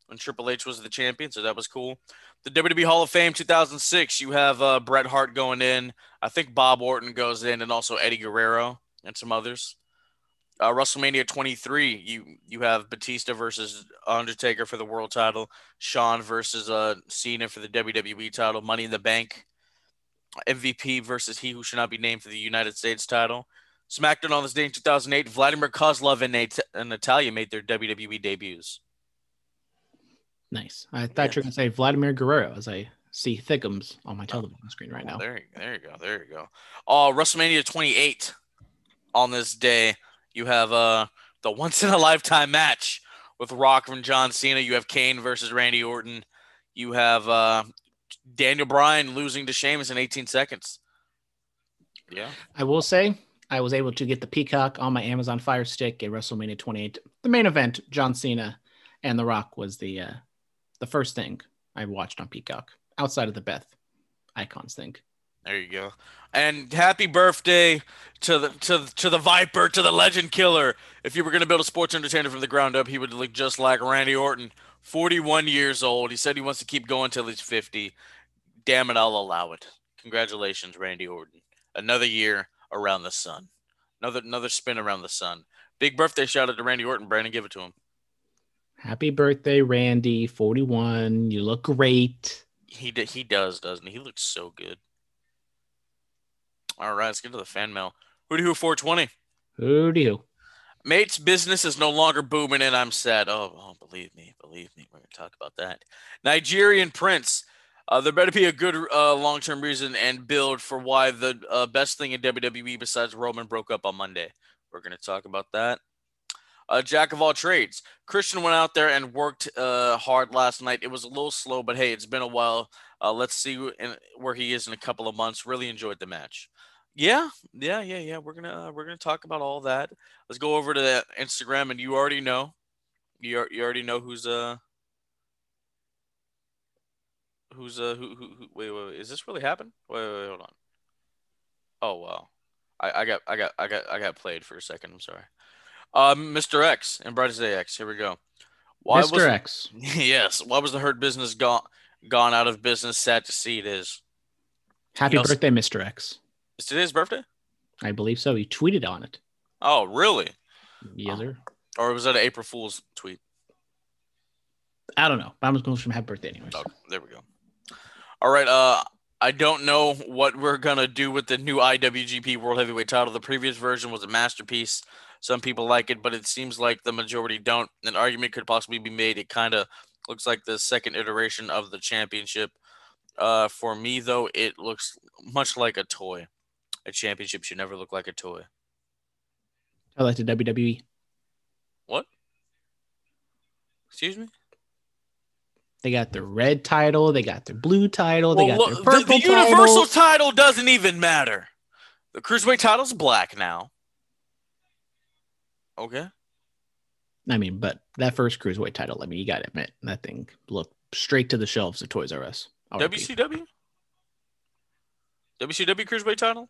when Triple H was the champion, so that was cool. The WWE Hall of Fame 2006, you have uh, Bret Hart going in. I think Bob Orton goes in, and also Eddie Guerrero and some others. Uh, WrestleMania 23, you you have Batista versus Undertaker for the world title, Shawn versus uh, Cena for the WWE title, Money in the Bank. MVP versus he who should not be named for the United States title. SmackDown on this day in 2008, Vladimir Kozlov and, Nat- and Natalya made their WWE debuts. Nice. I thought Yeah. you were going to say Vladimir Guerrero as I see Thickums on my television screen right Oh, now. there, you- there you go. There you go. Uh, WrestleMania 28 on this day, you have uh, the once in a lifetime match with Rock and John Cena. You have Kane versus Randy Orton. You have uh, Daniel Bryan losing to Sheamus in 18 seconds. Yeah. I will say I was able to get the Peacock on my Amazon Fire Stick at WrestleMania 28. The main event, John Cena and The Rock, was the uh, the first thing I watched on Peacock outside of the Beth Icons thing. There you go. And happy birthday to the to to the Viper, to the Legend Killer. If you were going to build a sports entertainer from the ground up, he would look just like Randy Orton. 41 years old. He said he wants to keep going till he's 50. Damn it, I'll allow it. Congratulations, Randy Orton. Another year around the sun. Another another spin around the sun. Big birthday shout out to Randy Orton. Brandon, give it to him. Happy birthday, Randy. 41. You look great. He d- he does, doesn't he? He looks so good. All right, let's get to the fan mail. Who do who 420? Who do you? Mate's business is no longer booming, and I'm sad. Oh, oh believe me, believe me. We're going to talk about that. Nigerian Prince. Uh, there better be a good uh, long term reason and build for why the uh, best thing in WWE besides Roman broke up on Monday. We're going to talk about that. Uh, Jack of all trades. Christian went out there and worked uh, hard last night. It was a little slow, but hey, it's been a while. Uh, let's see where he is in a couple of months. Really enjoyed the match. Yeah, yeah, yeah, yeah. We're gonna uh, we're gonna talk about all that. Let's go over to the Instagram, and you already know, you you already know who's uh who's uh who who, who wait, wait wait is this really happened? Wait wait, wait hold on. Oh wow, I I got I got I got I got played for a second. I'm sorry. Um, Mr. X and Brightest Day X. Here we go. Why Mr. was X. yes? Why was the hurt business gone gone out of business? Sad to see it is. Happy birthday, Mr. X. Is today's birthday? I believe so. He tweeted on it. Oh really? Yes, sir. Or was that an April Fool's tweet? I don't know. But I'm just going to from happy birthday anyways. Oh, there we go. All right. Uh, I don't know what we're gonna do with the new IWGP World Heavyweight Title. The previous version was a masterpiece. Some people like it, but it seems like the majority don't. An argument could possibly be made. It kind of looks like the second iteration of the championship. Uh, for me though, it looks much like a toy. A championship should never look like a toy. I like to E. WWE. What? Excuse me. They got the red title. They got the blue title. They got look, their the, purple title. the universal title. title doesn't even matter. The cruiserweight title's black now. Okay. I mean, but that first cruiserweight title, I mean, you got to admit, that thing looked straight to the shelves of Toys R Us. WCW? WCW cruiserweight title?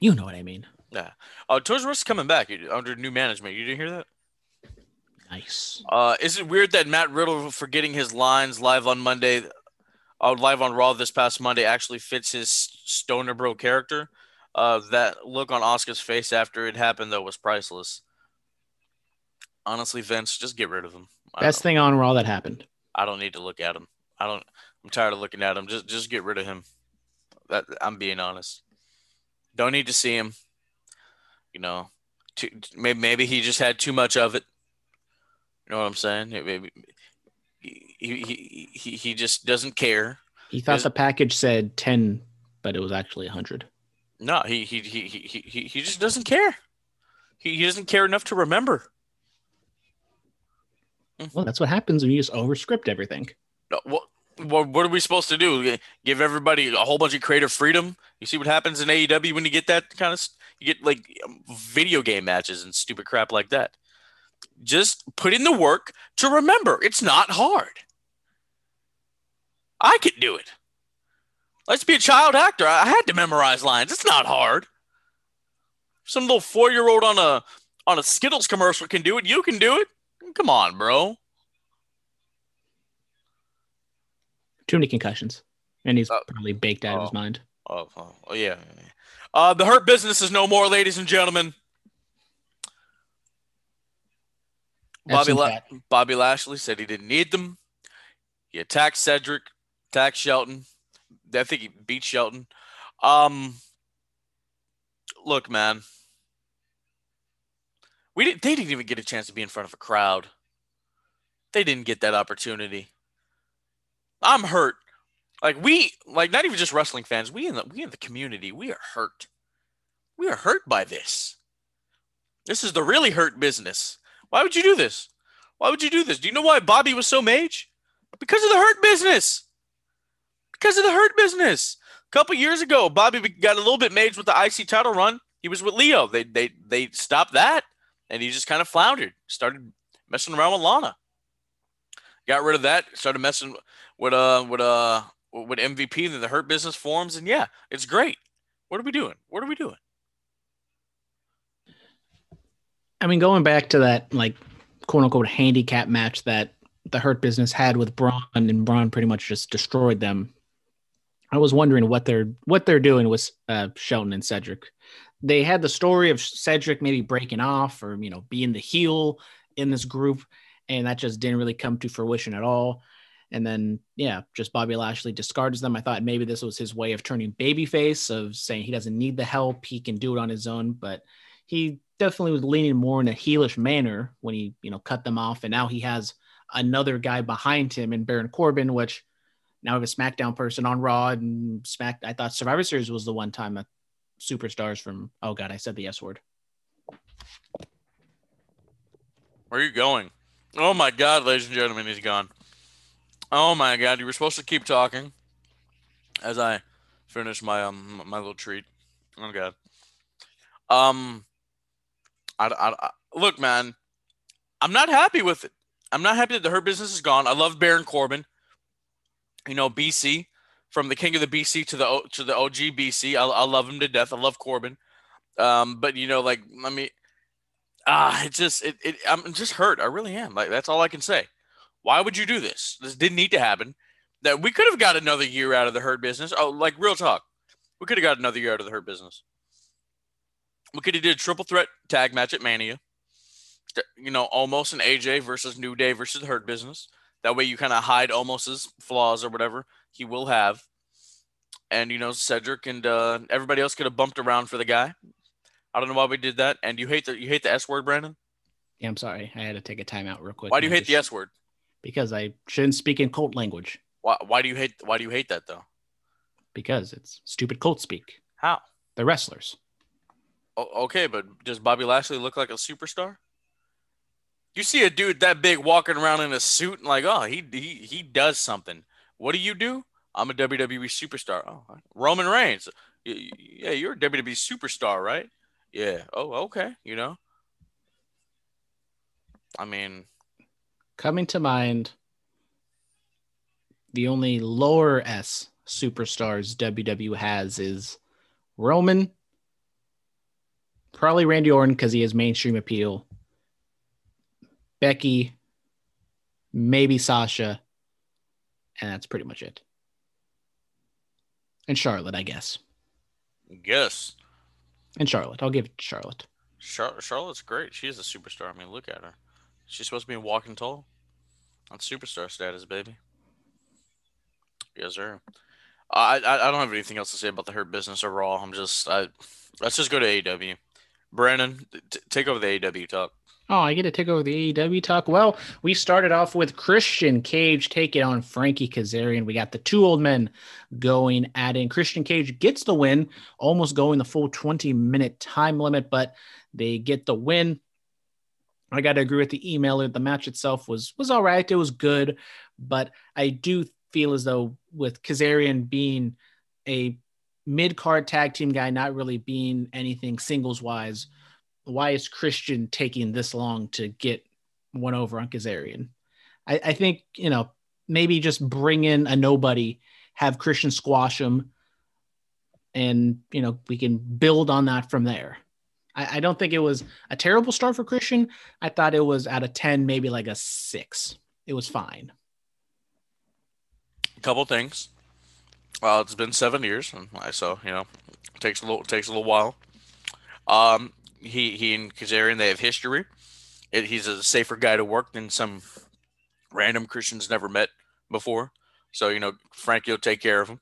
You know what I mean. Yeah. Uh, Toys R Us is coming back under new management. You didn't hear that? Nice. Uh, is it weird that Matt Riddle forgetting his lines live on Monday, uh, live on Raw this past Monday, actually fits his stoner bro character? Uh, that look on Oscar's face after it happened though was priceless. Honestly, Vince, just get rid of him. I Best thing on Raw that happened. I don't need to look at him. I don't. I'm tired of looking at him. Just just get rid of him. That I'm being honest. Don't need to see him. You know, too, maybe maybe he just had too much of it. You know what I'm saying? Maybe he he he, he just doesn't care. He thought Is- the package said 10, but it was actually 100. No, he he he he he, he just doesn't care. He, he doesn't care enough to remember. Well, that's what happens when you just overscript everything. No, What, what what are we supposed to do? Give everybody a whole bunch of creative freedom? You see what happens in AEW when you get that kind of you get like um, video game matches and stupid crap like that. Just put in the work to remember. It's not hard. I could do it. Let's be a child actor. I had to memorize lines. It's not hard. Some little four year old on a on a Skittles commercial can do it. You can do it. Come on, bro. Too many concussions. And he's Uh, probably baked out of oh. his mind. Oh, oh, oh, yeah. Uh, the hurt business is no more, ladies and gentlemen. Bobby, La- Bobby Lashley said he didn't need them. He attacked Cedric, attacked Shelton. I think he beat Shelton. Um, look, man, we didn't. They didn't even get a chance to be in front of a crowd. They didn't get that opportunity. I'm hurt. Like we, like not even just wrestling fans. We in the we in the community. We are hurt. We are hurt by this. This is the really hurt business. Why would you do this? Why would you do this? Do you know why Bobby was so mage? Because of the hurt business. Because of the hurt business. A couple years ago, Bobby got a little bit mage with the IC title run. He was with Lio. They they they stopped that, and he just kind of floundered. Started messing around with Lana. Got rid of that. Started messing with uh with uh with MVP. Then the hurt business forms, and yeah, it's great. What are we doing? What are we doing? I mean, going back to that like quote unquote handicap match that the Hurt Business had with Braun, and Braun pretty much just destroyed them. I was wondering what they're what they're doing with uh, Shelton and Cedric. They had the story of Cedric maybe breaking off or you know being the heel in this group, and that just didn't really come to fruition at all. And then yeah, just Bobby Lashley discards them. I thought maybe this was his way of turning babyface, of saying he doesn't need the help, he can do it on his own. But he definitely was leaning more in a heelish manner when he you know cut them off, and now he has another guy behind him in Baron Corbin, which now we have a SmackDown person on Raw and Smack. I thought Survivor Series was the one time that superstars from. Oh God, I said the S word. Where are you going? Oh my God, ladies and gentlemen, he's gone. Oh my God, you were supposed to keep talking as I finish my um my little treat. Oh God. Um, I, I, I look, man, I'm not happy with it. I'm not happy that the her business is gone. I love Baron Corbin. You know, BC from the king of the BC to the to the OG BC. I, I love him to death. I love Corbin. Um, but you know, like I mean, ah, it just it, it I'm just hurt. I really am. Like that's all I can say. Why would you do this? This didn't need to happen. That we could have got another year out of the hurt business. Oh, like real talk, we could have got another year out of the hurt business. We could have did a triple threat tag match at Mania you know, Omos an AJ versus New Day versus the Hurt Business. That way you kind of hide Omos's flaws or whatever he will have. And, you know, Cedric and uh, everybody else could have bumped around for the guy. I don't know why we did that. And you hate the you hate the S word, Brandon? Yeah, I'm sorry. I had to take a timeout real quick. Why do you hate the S word? Because I shouldn't speak in cult language. Why, why do you hate why do you hate that though? Because it's stupid cult speak. How? The wrestlers. O- okay, but does Bobby Lashley look like a superstar? You see a dude that big walking around in a suit and like, oh, he he he does something. What do you do? I'm a WWE superstar. Oh, Roman Reigns. Yeah, you're a WWE superstar, right? Yeah. Oh, okay. You know. I mean, coming to mind, the only lower S superstars WWE has is Roman, probably Randy Orton because he has mainstream appeal, Becky, maybe Sasha, and that's pretty much it. And Charlotte, I guess. Yes. And Charlotte, I'll give it to Charlotte. Char- Charlotte's great. She is a superstar. I mean, look at her. She's supposed to be walking tall. on superstar status, baby. Yes, sir. I, I I don't have anything else to say about the Hurt Business or Raw. I'm just I let's just go to AEW. Brandon, t- take over the AEW talk. Oh, I get to take over the AEW talk. Well, we started off with Christian Cage taking on Frankie Kazarian. We got the two old men going at it. Christian Cage gets the win, almost going the full 20 minute time limit, but they get the win. I got to agree with the emailer. The match itself was was all right. It was good, but I do feel as though with Kazarian being a mid card tag team guy, not really being anything singles wise why is Christian taking this long to get one over on Kazarian? I, I think, you know, maybe just bring in a nobody, have Christian squash him, and, you know, we can build on that from there. I, I don't think it was a terrible start for Christian. I thought it was out of 10, maybe like a six. It was fine. A couple things. Well, it's been seven years, so you know, takes a little takes a little while. Um, he he and Kazarian they have history. It, he's a safer guy to work than some random Christians never met before. So you know, Frankie will take care of him.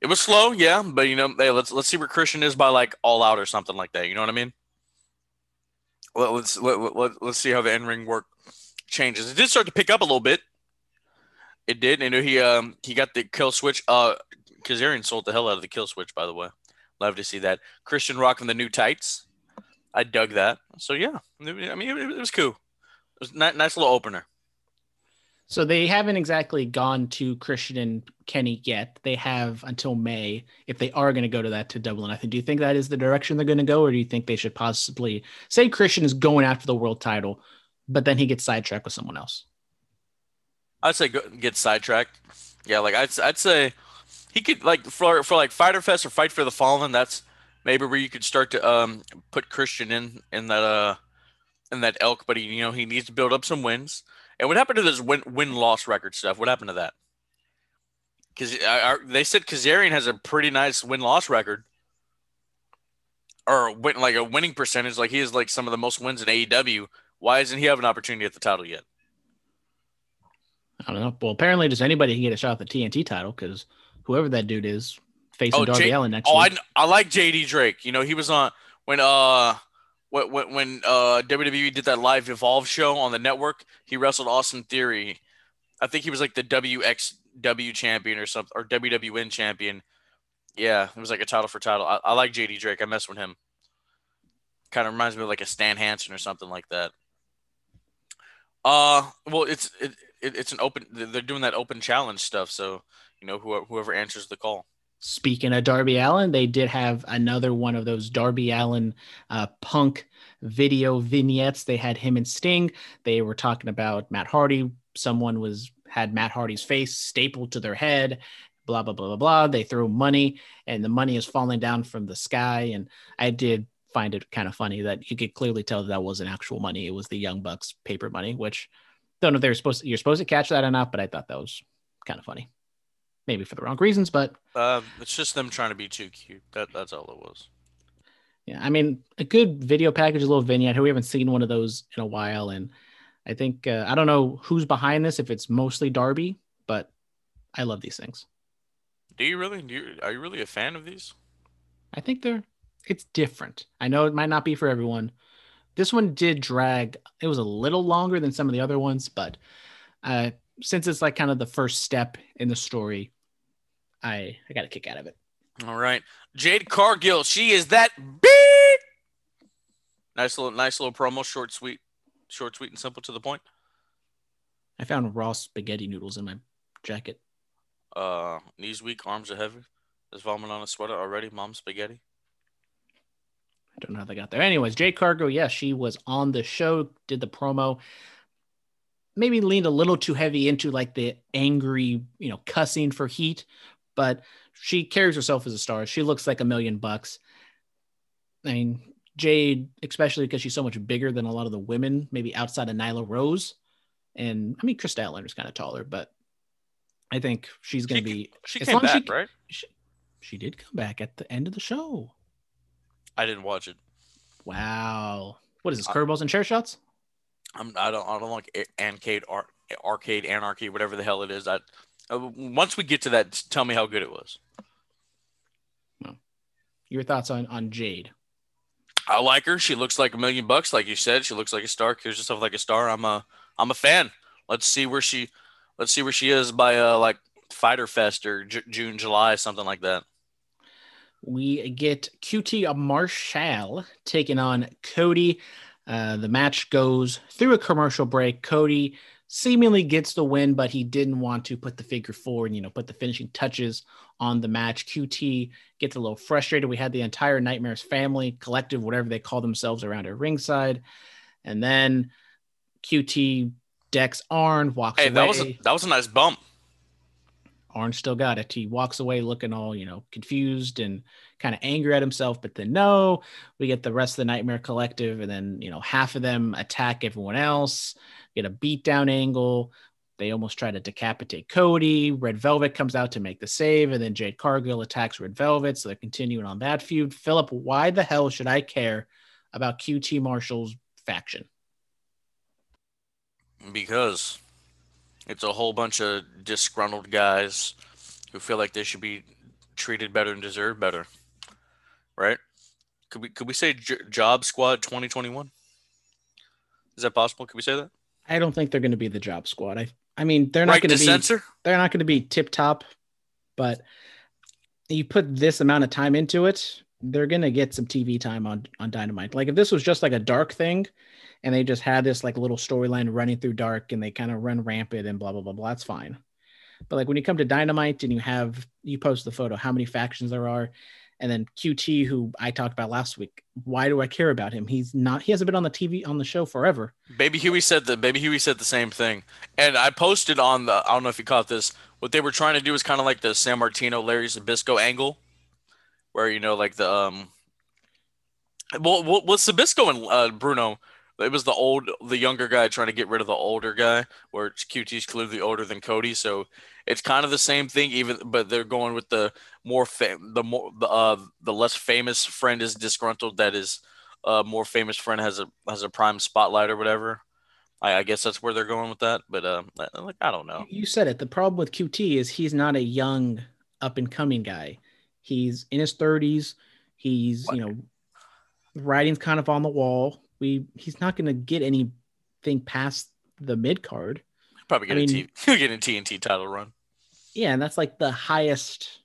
It was slow, yeah, but you know, hey, let's let's see where Christian is by like all out or something like that. You know what I mean? Let, us let, let's see how the end ring work changes. It did start to pick up a little bit. It did. Know, he um he got the kill switch. Uh, Kazarian sold the hell out of the kill switch, by the way. Love to see that. Christian rocking the new tights. I dug that. So yeah, I mean, it, it was cool. It was a ni- nice little opener. So they haven't exactly gone to Christian and Kenny yet. They have until May if they are going to go to that to Dublin. I think. Do you think that is the direction they're going to go, or do you think they should possibly say Christian is going after the world title, but then he gets sidetracked with someone else? I'd say go, get sidetracked. Yeah, like I'd I'd say he could like for for like Fyter Fest or Fight for the Fallen. That's maybe where you could start to um put Christian in in that uh in that elk, but he you know he needs to build up some wins. And what happened to this win win loss record stuff? What happened to that? Because they said Kazarian has a pretty nice win loss record, or win like a winning percentage. Like he has like some of the most wins in AEW. Why doesn't he have an opportunity at the title yet? I don't know. Well, apparently, just anybody can get a shot at the TNT title because whoever that dude is facing Oh, Darby J- Allin next Oh, I, week. I like JD Drake. You know, he was on when uh when when, when uh WWE did that live Evolve show on the network. He wrestled Austin Theory. I think he was like the WXW champion or something or WWN champion. Yeah, it was like a title for title. I, I like JD Drake. I mess with him. Kind of reminds me of like a Stan Hansen or something like that. Uh, well, it's it, it it's an open. They're doing that open challenge stuff. So you know, whoever whoever answers the call. Speaking of Darby Allin, they did have another one of those Darby Allin uh, punk video vignettes. They had him and Sting. They were talking about Matt Hardy. Someone was had Matt Hardy's face stapled to their head. Blah blah blah blah blah. They throw money, and the money is falling down from the sky. And I did find it kind of funny that you could clearly tell that, that wasn't actual money. It was the Young Bucks paper money, which don't know if they were supposed to, you're supposed to catch that or not, but I thought that was kind of funny. Maybe for the wrong reasons, but Uh, it's just them trying to be too cute. That that's all it was. Yeah, I mean, a good video package, a little vignette. We haven't seen one of those in a while, and I think uh, I don't know who's behind this. If it's mostly Darby, but I love these things. Do you really? Do you, are you really a fan of these? I think they're it's different. I know it might not be for everyone. This one did drag. It was a little longer than some of the other ones, but uh, since it's like kind of the first step in the story, I I got a kick out of it. All right, Jade Cargill. She is that big. Nice little, nice little promo. Short, sweet, short, sweet, and simple to the point. I found raw spaghetti noodles in my jacket. Uh, knees weak, arms are heavy. There's vomit on a sweater already. Mom spaghetti. I don't know how they got there. Anyways, Jade Cargill, yes, she was on the show, did the promo. Maybe leaned a little too heavy into like the angry, you know, cussing for heat, but she carries herself as a star. She looks like a million bucks. I mean, Jade, especially because she's so much bigger than a lot of the women, maybe outside of Nyla Rose. And I mean, Kris Statlander's kind of taller, but I think she's going to She- be. She As came long as she back, right? She, she did come back at the end of the show. I didn't watch it. Wow. What is this? Curveballs and chair shots? I'm. I don't. I don't like arcade ar- arcade anarchy, whatever the hell it is. I. Uh, once we get to that, tell me how good it was. Your thoughts on on Jade? I like her. She looks like a million bucks, like you said. She looks like a star. Carries herself like a star. I'm a. I'm a fan. Let's see where she. Let's see where she is by uh like Fyter Fest or J- June, July, something like that. We get QT Marshall taking on Cody. Uh, the match goes through a commercial break. Cody seemingly gets the win, but he didn't want to put the figure four and you know put the finishing touches on the match. QT gets a little frustrated. We had the entire Nightmares family collective, whatever they call themselves, around at ringside, and then QT decks Arn walks Hey, away. that was a, that was a nice bump. Arn still got it. He walks away looking all, you know, confused and kind of angry at himself. But then, no, we get the rest of the Nightmare Collective, and then, you know, half of them attack everyone else, get a beatdown angle. They almost try to decapitate Cody. Red Velvet comes out to make the save, and then Jade Cargill attacks Red Velvet. So they're continuing on that feud. Philip, why the hell should I care about QT Marshall's faction? Because it's a whole bunch of disgruntled guys who feel like they should be treated better and deserve better. Right? Could we could we say J- Job Squad 2021? Is that possible? Could we say that? I don't think they're going to be the job squad. I, I mean, they're not right going to to be. censor? they're not going to be tip top, but you put this amount of time into it, they're gonna get some TV time on on Dynamite. Like if this was just like a dark thing, and they just had this like little storyline running through dark, and they kind of run rampant and blah blah blah blah, that's fine. But like when you come to Dynamite and you have you post the photo, how many factions there are, and then QT, who I talked about last week. Why do I care about him? He's not. He hasn't been on the TV on the show forever. Baby Huey said the Baby Huey said the same thing, and I posted on the. I don't know if you caught this. What they were trying to do is kind of like the Sammartino, Larry Zbyszko angle, where you know, like the um. Well, with Zbyszko and uh, Bruno, it was the old, the younger guy trying to get rid of the older guy, where QT's clearly older than Cody. So it's kind of the same thing, even but they're going with the more fam- the more the uh the less famous friend is disgruntled. That is, uh, more famous friend has a has a prime spotlight or whatever. I, I guess that's where they're going with that. But um, like I don't know. You said it. The problem with QT is he's not a young up and coming guy. He's in his thirties. He's you know, writing's kind of on the wall. We he's not going to get anything past the mid card. Probably get I a mean- T- he'll get a TNT title run. Yeah, and that's like the highest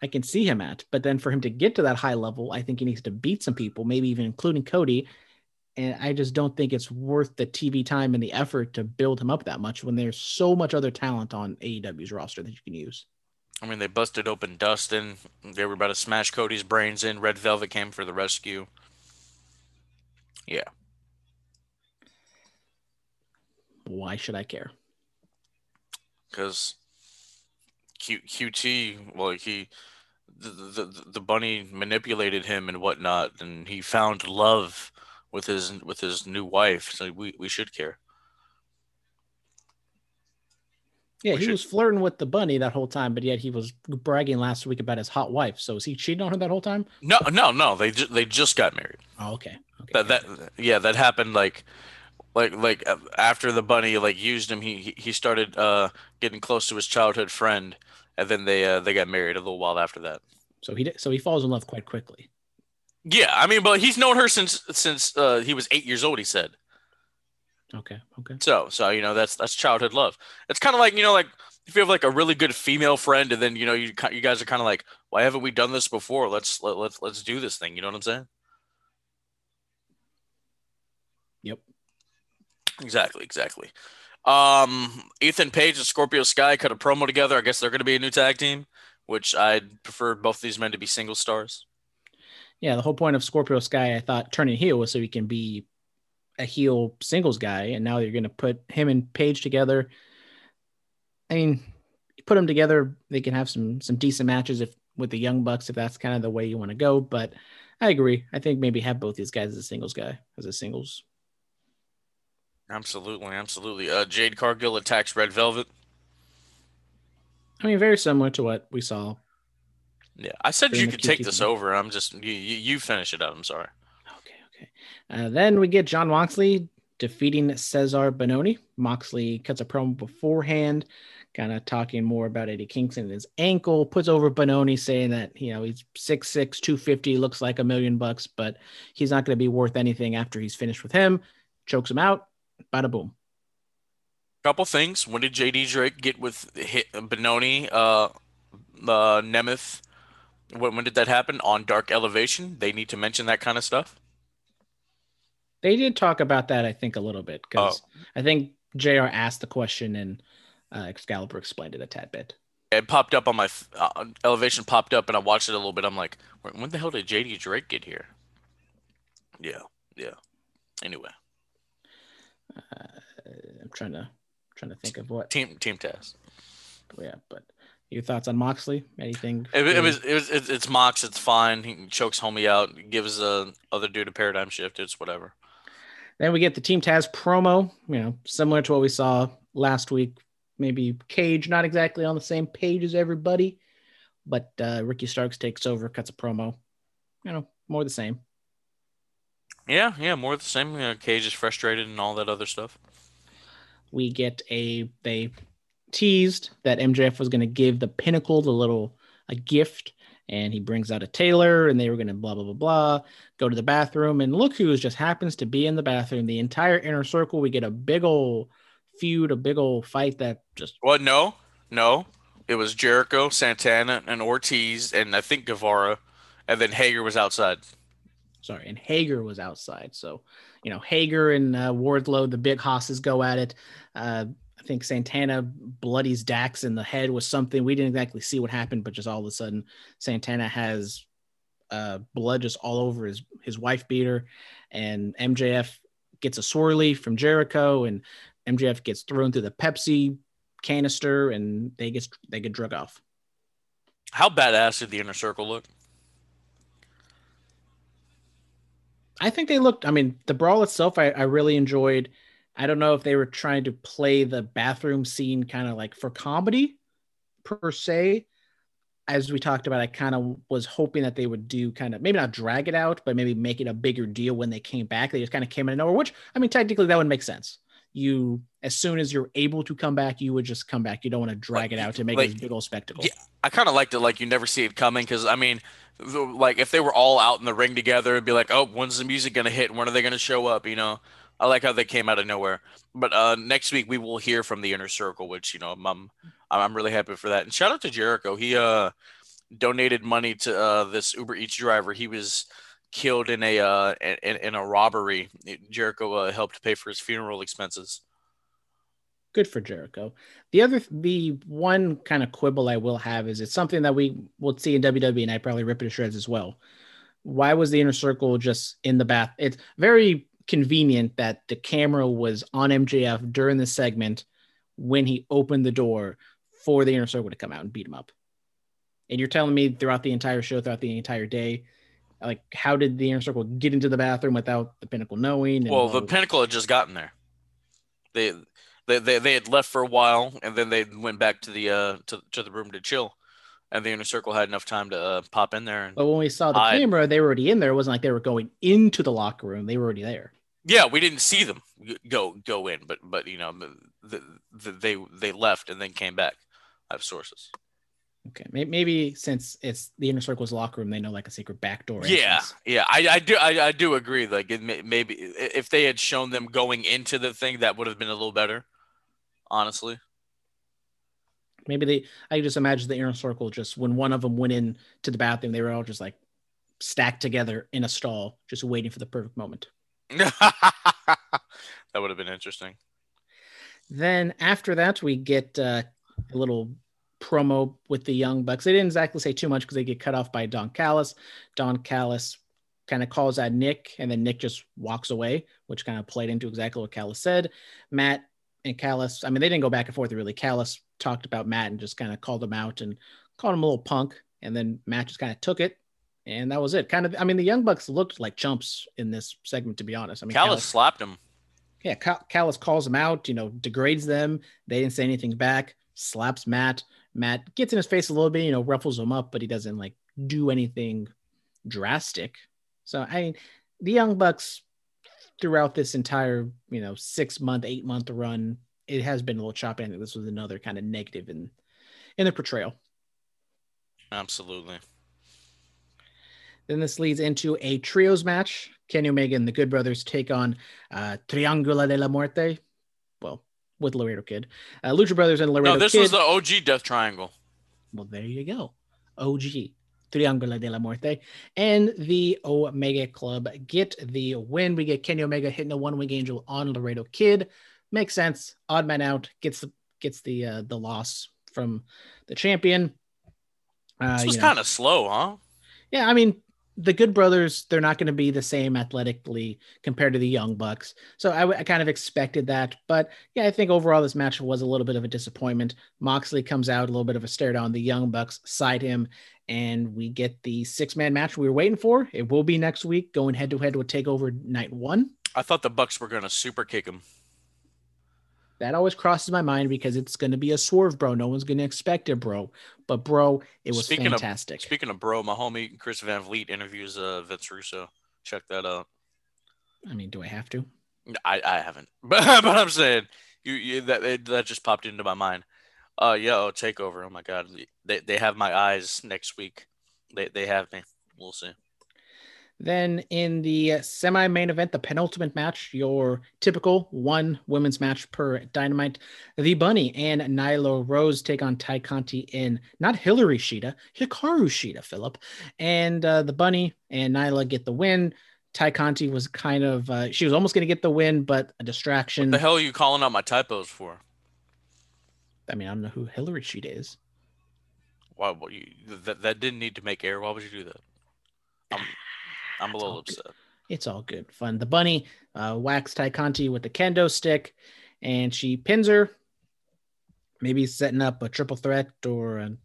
I can see him at. But then for him to get to that high level, I think he needs to beat some people, maybe even including Cody. And I just don't think it's worth the TV time and the effort to build him up that much when there's so much other talent on AEW's roster that you can use. I mean, they busted open Dustin. They were about to smash Cody's brains in. Red Velvet came for the rescue. Yeah. Why should I care? because Q, QT, well, he the, the the bunny manipulated him and whatnot, and he found love with his with his new wife. So we, we should care. Yeah, We he should- was flirting with the bunny that whole time, but yet he was bragging last week about his hot wife. So is he cheating on her that whole time? No, no, no. They ju- they just got married. Oh, okay. okay. That that yeah, that happened like like like uh, after the bunny like used him. He he- started uh getting close to his childhood friend, and then they uh, they got married a little while after that. so he so he falls in love quite quickly. Yeah, I mean, but he's known her since since uh, he was eight years old. He said. Okay. Okay. So, so you know that's that's childhood love. It's kind of like you know like if you have like a really good female friend, and then you know you you guys are kind of like, why haven't we done this before? Let's let, let's let's do this thing. You know what I'm saying? Yep. Exactly, exactly. Um, Ethan Page and Scorpio Sky cut a promo together. I guess they're going to be a new tag team, which I'd prefer both these men to be single stars. Yeah, the whole point of Scorpio Sky, I thought turning heel was so he can be a heel singles guy, and now you're going to put him and Page together. I mean, put them together, they can have some some decent matches if with the Young Bucks if that's kind of the way you want to go. But I agree. I think maybe have both these guys as a singles guy as a singles. Absolutely, absolutely. Uh, Jade Cargill attacks Red Velvet. I mean, very similar to what we saw. Yeah, I said you could take this over. I'm just you, you you finish it up. I'm sorry. Okay, okay. Uh, then we get Jon Moxley defeating Cezar Bononi. Moxley cuts a promo beforehand, kind of talking more about Eddie Kingston and his ankle, puts over Bononi, saying that, you know, he's 6'6, 250, looks like a million bucks, but he's not going to be worth anything after he's finished with him. Chokes him out. Bada boom. Couple things. When did JD Drake get with hit Bononi, uh, uh, Nemeth? When, when did that happen? On Dark Elevation? They need to mention that kind of stuff. They did talk about that, I think, a little bit because I think JR asked the question and uh, Excalibur explained it a tad bit. It popped up on my uh, Elevation, popped up, and I watched it a little bit. I'm like, when the hell did JD Drake get here? Yeah, yeah. Anyway, Uh, I'm trying to trying to think of what team team test. yeah, but your thoughts on Moxley? Anything? It, it was it was it, it's Mox. It's fine. He chokes homie out. Gives a other dude a paradigm shift. It's whatever. Then we get the Team Taz promo, you know, similar to what we saw last week. Maybe Cage not exactly on the same page as everybody, but uh, Ricky Starks takes over, cuts a promo. You know, more the same. Yeah, yeah. More of the same. You know, Cage is frustrated and all that other stuff. We get a they teased that MJF was going to give the Pinnacle the little a gift, and he brings out a tailor, and they were going to blah blah blah blah. Go to the bathroom, and look who just happens to be in the bathroom. The entire inner circle. We get a big old feud, a big old fight that just What? No, no. It was Jericho, Santana, and Ortiz, and I think Guevara, and then Hager was outside. Sorry, and Hager was outside. So, you know, Hager and uh, Wardlow, the big hosses go at it. Uh, I think Santana bloodies Dax in the head was something we didn't exactly see what happened, but just all of a sudden, Santana has uh, blood just all over his his wife beater, and MJF gets a swirly from Jericho, and MJF gets thrown through the Pepsi canister, and they get they get drug off. How badass did the inner circle look? I think they looked. I mean, the brawl itself, I, I really enjoyed. I don't know if they were trying to play the bathroom scene kind of like for comedy per se. As we talked about, I kind of was hoping that they would do kind of maybe not drag it out, but maybe make it a bigger deal when they came back. They just kind of came in of nowhere, which I mean, technically that would make sense. You, as soon as you're able to come back, you would just come back. You don't want to drag Like, it out to make like- it a big old spectacle. Yeah, I kind of liked it. Like you never see it coming because I mean, the- like if they were all out in the ring together, it'd be like, oh, when's the music gonna hit? When are they gonna show up? You know, I like how they came out of nowhere. But uh, next week we will hear from the inner circle, which you know, I'm I'm, I'm really happy for that. And shout out to Jericho. He uh donated money to uh this Uber Eats driver. He was killed in a uh in, in a robbery. Jericho uh, helped pay for his funeral expenses. good for Jericho. The other, the one kind of quibble I will have is it's something that we will see in WWE, and I probably rip it to shreds as well. Why was the inner circle just in the bath? It's very convenient that the camera was on MJF during the segment when he opened the door for the inner circle to come out and beat him up. And you're telling me throughout the entire show, throughout the entire day, like how did the inner circle get into the bathroom without the pinnacle knowing? Well, the Pinnacle had just gotten there. They, they, they, they had left for a while, and then they went back to the uh to, to the room to chill, and the inner circle had enough time to uh, pop in there. And But when we saw the hide. camera, they were already in there. It wasn't like they were going into the locker room. They were already there. yeah, we didn't see them go go in, but but you know the, the, they they left and then came back. I have sources. Okay. Maybe since it's the inner circle's locker room, they know like a secret back door. Yeah, entrance. yeah, I, I do I, I do agree. Like it may, maybe if they had shown them going into the thing, that would have been a little better. Honestly, Maybe they, I just imagine the inner circle just when one of them went in to the bathroom, they were all just like stacked together in a stall, just waiting for the perfect moment. that would have been interesting. Then after that, we get uh, a little promo with the Young Bucks. They didn't exactly say too much because they get cut off by Don Callis. Don Callis kind of calls out Nick, and then Nick just walks away, which kind of played into exactly what Callis said. Matt and Callis, I mean, they didn't go back and forth really. Callis talked about Matt and just kind of called him out and called him a little punk, and then Matt just kind of took it. And that was it. Kind of, I mean, the Young Bucks looked like chumps in this segment, to be honest. I mean, Callis slapped him. yeah, Cal- Callis calls them out, you know, degrades them. They didn't say anything back, slaps Matt. Matt gets in his face a little bit, you know, ruffles him up, but he doesn't like do anything drastic. So, I mean, the Young Bucks throughout this entire, you know, six month, eight month run, it has been a little choppy. I think this was another kind of negative in in the portrayal. Absolutely. Then this leads into a trios match. Kenny Omega and the Good Brothers take on uh, Triangula de la Muerte. With Laredo Kid. Uh, Lucha Brothers and Laredo No, this Kid. was the OG Death Triangle. Well, there you go. OG. Triangula de la Muerte. And the Omega Club get the win. We get Kenny Omega hitting a one wing angel on Laredo Kid. Makes sense. Odd man out gets the gets the uh, the loss from the champion. Uh, This was kind of slow, huh? Yeah, I mean, the Good Brothers, they're not going to be the same athletically compared to the Young Bucks. So I, kind of expected that. But yeah, I think overall this match was a little bit of a disappointment. Moxley comes out, a little bit of a stare down. The Young Bucks side him, and we get the six man match we were waiting for. It will be next week, going head to head with TakeOver Night One. I thought the Bucks were gonna super kick him. That always crosses my mind because it's going to be a swerve, bro. No one's going to expect it, bro. But, bro, it was Speaking of- fantastic. Speaking of bro, my homie Chris Van Vliet interviews uh, Vince Russo. Check that out. I mean, do I have to? I, I haven't, but but I'm saying you, you that that- that just popped into my mind. Uh, oh, takeover. Oh my god, they they have my eyes next week. They they have me. We'll see. Then in the semi-main event, the penultimate match, your typical one women's match per Dynamite, the Bunny and Nyla Rose take on Tay Conti in not Hillary Shida, Hikaru Shida, Philip, and uh, the Bunny and Nyla get the win. Tay Conti was kind of uh, she was almost going to get the win, but a distraction. What The hell are you calling out my typos for? I mean, I don't know who Hillary Shida is. Why? What you that that didn't need to make air. Why would you do that? I'm I'm a little all good. upset. It's all good fun. The bunny uh, whacks Tay Conti with the kendo stick, and she pins her. Maybe setting up a triple threat or a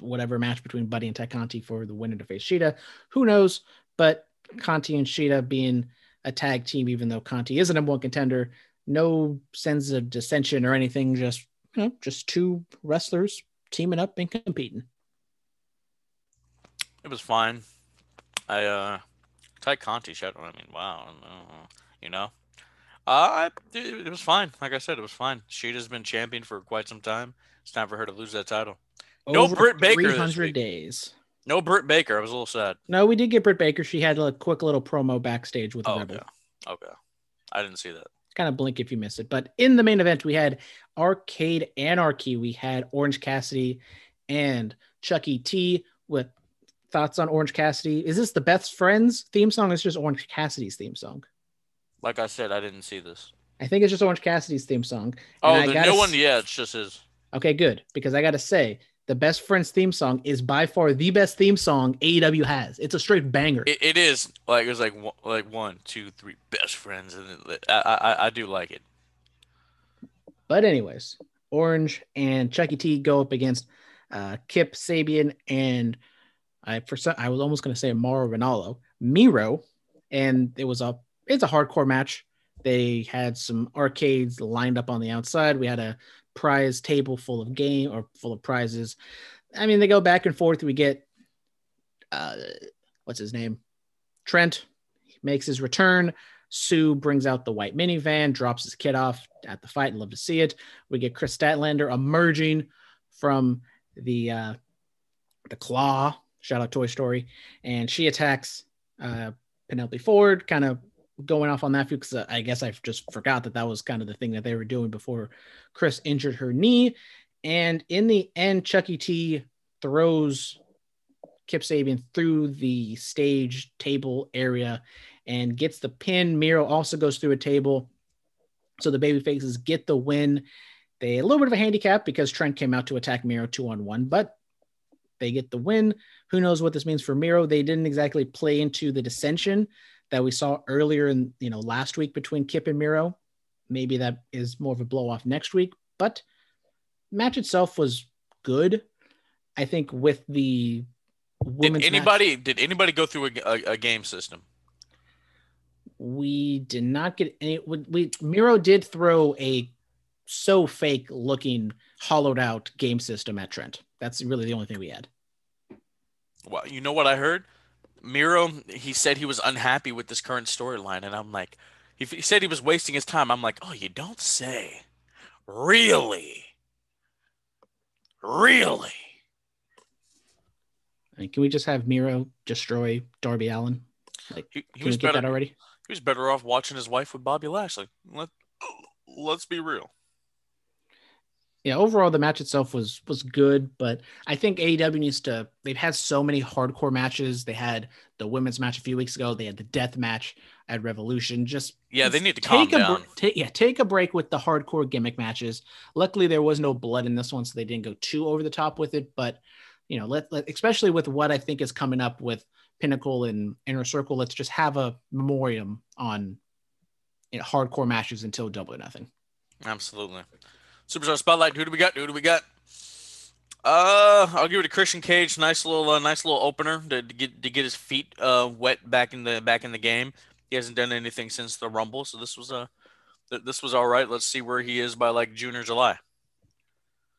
whatever match between Buddy and Tay Conti for the winner to face Shida. Who knows? But Conti and Shida being a tag team, even though Conti is a number one contender, no sense of dissension or anything. Just you know, just two wrestlers teaming up and competing. It was fine. I uh, Tay Conti shut. I mean, wow. uh, You know, uh, I, it, it was fine. Like I said, it was fine. Shida's been champion for quite some time. It's time for her to lose that title. No Britt Baker this 300 days. No Britt Baker. I was a little sad. No, we did get Britt Baker. She had a quick little promo backstage with Oh, Rebel. okay. Okay. I didn't see that. Kind of blink if you miss it. But in the main event, we had Arcade Anarchy. We had Orange Cassidy and Chucky T with thoughts on Orange Cassidy. Is this the best friends theme song? It's just Orange Cassidy's theme song. Like I said, I didn't see this. I think it's just Orange Cassidy's theme song. Oh, I the gotta new one. Yeah, it's just his. Okay, good. Because I got to say, the best friends theme song is by far the best theme song AEW has. It's a straight banger. It, it is like it was like one, like one, two, three best friends, and it, I, I I do like it. But anyways, Orange and Chucky T go up against uh, Kip Sabian and I for some, I was almost going to say Mauro Ranallo, Miro, and it was a it's a hardcore match. They had some arcades lined up on the outside. We had a prize table full of game or full of prizes. I mean, they go back and forth. We get uh, what's his name, Trent makes his return. Sue brings out the white minivan, drops his kid off at the fight. Love to see it. We get Kris Statlander emerging from the uh, the claw. Shout out Toy Story, and she attacks uh, Penelope Ford, kind of going off on that because uh, I guess I just forgot that that was kind of the thing that they were doing before Kris injured her knee. And in the end, Chucky T throws Kip Sabian through the stage table area and gets the pin. Miro also goes through a table. So the baby faces get the win. They a little bit of a handicap because Trent came out to attack Miro two on one, but they get the win. Who knows what this means for Miro? They didn't exactly play into the dissension that we saw earlier in you know last week between Kip and Miro. Maybe that is more of a blow off next week, but match itself was good. I think with the Did women's match- anybody did anybody go through a, a, a game system? we did not get any we, we miro did throw a so fake looking hollowed out game system at trent that's really the only thing we had Well, you know what I heard? Miro, he said he was unhappy with this current storyline, and I'm like, he, he said he was wasting his time. I'm like, oh, you don't say, really, really? I mean, can we just have miro destroy darby allin like He, he was better. that already He was better off watching his wife with Bobby Lashley. Let Let's be real. Yeah overall the match itself was was good but i think aew needs to they've had so many hardcore matches they had the women's match a few weeks ago they had the death match at revolution just Yeah, they need to calm take a down. take yeah take a break with the hardcore gimmick matches. Luckily, there was no blood in this one, so they didn't go too over the top with it. But you know, let, let especially with what I think is coming up with Pinnacle and Inner Circle, let's just have a memoriam on you know, hardcore matches until Double or Nothing. Absolutely. Superstar Spotlight. Who do we got? Who do we got? Uh, I'll give it to Christian Cage. Nice little, uh, nice little opener to, to get to get his feet uh wet back in the back in the game. He hasn't done anything since the Rumble, so this was uh, th- this was all right. Let's see where he is by like June or July.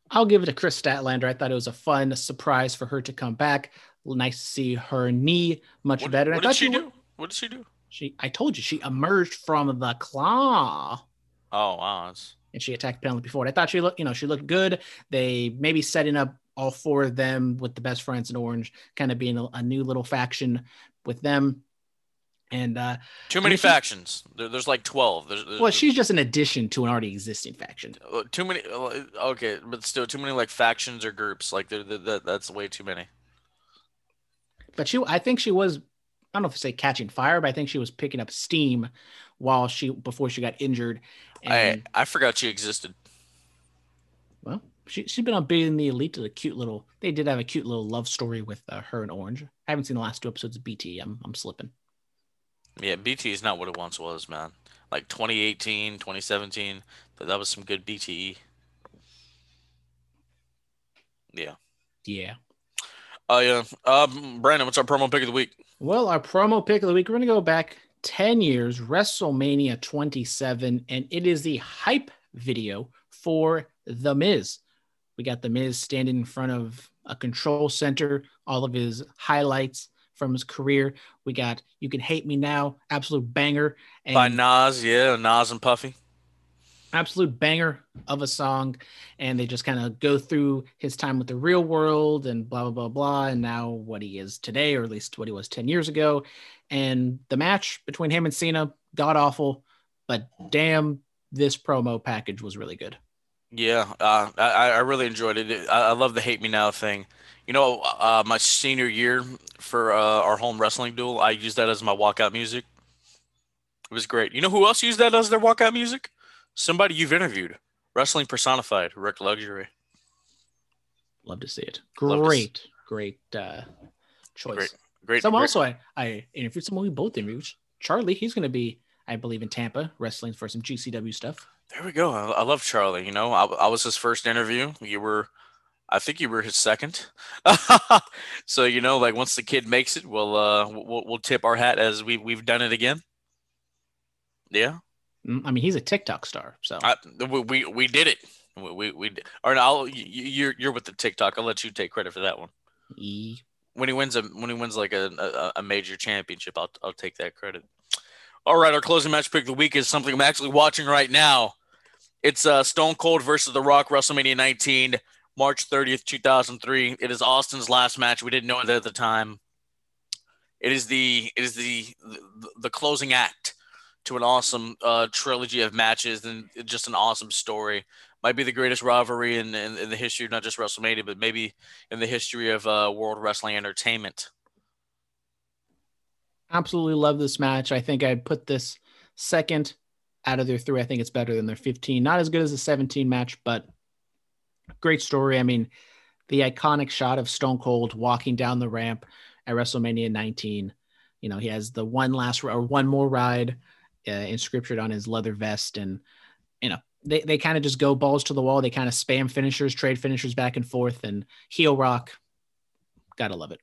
I'll give it to Kris Statlander. I thought it was a fun surprise for her to come back. Nice to see her knee much What, better. What I did thought she wa- do? What did she do? She, I told you, she emerged from the claw. Oh wow, it's, and she attacked Penelope Ford. I thought she looked, you know, she looked good. They maybe setting up all four of them with the best friends in Orange, kind of being a, a new little faction with them. And uh, Too I many factions. There, there's like twelve. There's, there's- well, she's just an addition to an already existing faction. uh, too many. uh, Okay, but still too many like factions or groups. Like they're, they're, that that's way too many. But she, I think she was, I don't know if to say catching fire, but I think she was picking up steam while she before she got injured. And I I forgot she existed. well, she she's been on Being the Elite. To a cute little. They did have a cute little love story with uh, her and Orange. I haven't seen the last two episodes of BT. I'm I'm slipping. Yeah, BT is not what it once was, man. Like 2018, 2017, that that was some good BTE. Yeah. Yeah. Oh yeah. Um, Brandon, what's our promo pick of the week? Well, our promo pick of the week, we're going to go back 10 years, WrestleMania 27, and it is the hype video for The Miz. We got The Miz standing in front of a control center, all of his highlights from his career. We got You Can Hate Me Now, absolute banger. And By Nas, yeah, Nas and Puffy. absolute banger of a song and they just kind of go through his time with the real world and blah blah blah blah and now what he is today or at least what he was 10 years ago and the match between him and Cena god awful but damn this promo package was really good Yeah, uh, I I really enjoyed it. I, I love the hate me now thing. You know, uh, my senior year for uh, our home wrestling duel, I used that as my walkout music. It was great. You know who else used that as their walkout music? Somebody you've interviewed, wrestling personified, Rick Luxury. love to see it great great uh choice Great, great. someone great- also I, I interviewed someone we both interviewed charlie he's going to be i believe in tampa wrestling for some gcw stuff There we go. I, I love Charlie. You know, I, I was his first interview. You were, I think you were his second. so you know, like once the kid makes it, we'll uh we'll, we'll tip our hat as we we've done it again. Yeah, Mm, i mean he's a tiktok star so I, we, we we did it. We we, we did- or no, I'll you, you're you're with the TikTok. I'll let you take credit for that one. E- When he wins a when he wins like a a, a major championship, I'll I'll take that credit. All right, our closing match pick of the week is something I'm actually watching right now. It's uh, Stone Cold versus The Rock, WrestleMania 19, March 30th, 2003. It is Austin's last match. We didn't know it at the time. It is the it is the the, closing act to an awesome uh, trilogy of matches and just an awesome story. Might be the greatest rivalry in, in, in the history of not just WrestleMania, but maybe in the history of uh, World Wrestling Entertainment. absolutely love this match. I think I'd put this second out of their three. I think it's better than their 15. Not as good as the 17 match, but great story. I mean, the iconic shot of Stone Cold walking down the ramp at WrestleMania 19. You know, he has the one last or one more ride uh, inscripted on his leather vest. And, you know, they, they kind of just go balls to the wall. They kind of spam finishers, trade finishers back and forth, and heel rock. Gotta love it.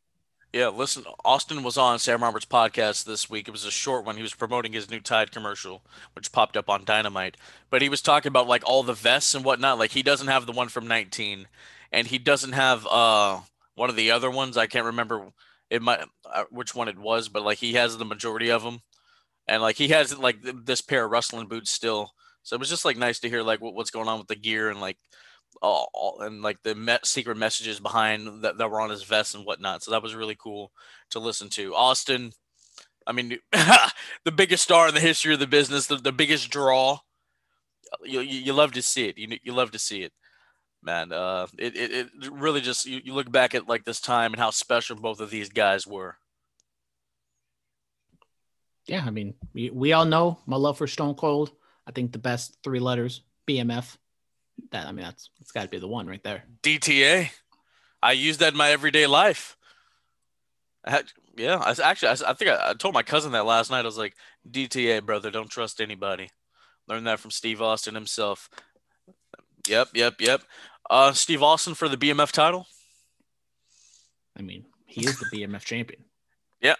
Yeah, listen, Austin was on Sam Roberts' podcast this week. It was a short one. He was promoting his new Tide commercial, which popped up on Dynamite. But he was talking about like all the vests and whatnot. Like he doesn't have the one from 19, and he doesn't have uh one of the other ones. I can't remember it might uh, which one it was, but like he has the majority of them, and like he has like this pair of wrestling boots still. So it was just like nice to hear like what, what's going on with the gear and like all, all and like the me- secret messages behind that, that were on his vest and whatnot. So that was really cool to listen to. Austin, I mean, the biggest star in the history of the business, the, the biggest draw. You, you, you love to see it. You, you love to see it, man. Uh, it, it, it really just, you, you look back at like this time and how special both of these guys were. yeah, I mean, we, we all know my love for Stone Cold. I think the best three letters, BMF. That I mean, that's it's got to be the one right there. DTA. I use that in my everyday life. I had, yeah, I actually, I think I, I told my cousin that last night. I was like, DTA, brother, don't trust anybody. Learned that from Steve Austin himself. Yep, yep, yep. Uh, Steve Austin for the BMF title. I mean, he is the BMF champion. Yeah,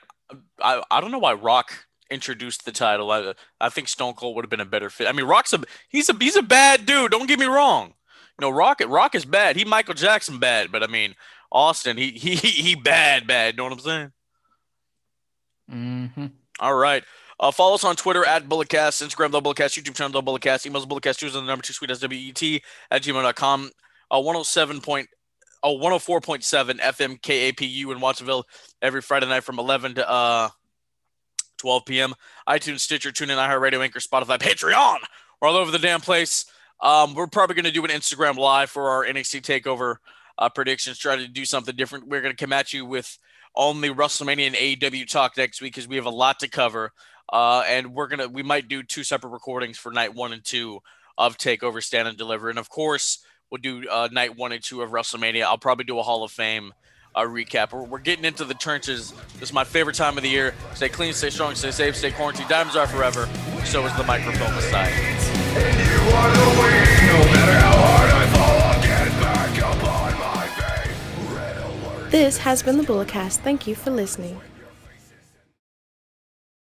I, I don't know why Rock introduced the title. I, I think Stone Cold would have been a better fit. I mean, Rock's a he's a he's a bad dude. Don't get me wrong. You know, Rock Rock is bad. He Michael Jackson bad, but I mean, Austin, he he he bad bad. You know what I'm saying? hmm All right. Uh, follow us on Twitter at Bulletcast, Instagram, The Bulletcast, YouTube channel, The Bulletcast, emails, Bulletcast, choose the number two sweet SWET at gmail.com. Uh, 107 point, oh, 104.7 FM KAPU in Watsonville every Friday night from 11 to uh, 12 p.m. iTunes, Stitcher, TuneIn, iHeartRadio, Anchor, Spotify, Patreon. We're all over the damn place. Um, we're probably going to do an Instagram live for our NXT Takeover uh, predictions. Try to do something different. We're going to come at you with only WrestleMania and AEW talk next week because we have a lot to cover. Uh, and we're gonna we might do two separate recordings for night one and two of Takeover Stand and Deliver, and of course we'll do uh, night one and two of WrestleMania. I'll probably do a Hall of Fame uh, recap. We're, we're getting into the trenches. This is my favorite time of the year. Stay clean, stay strong, stay safe, stay quarantined. Diamonds are forever. So is the microphone Messiah. This has been the Bulletcast. Thank you for listening.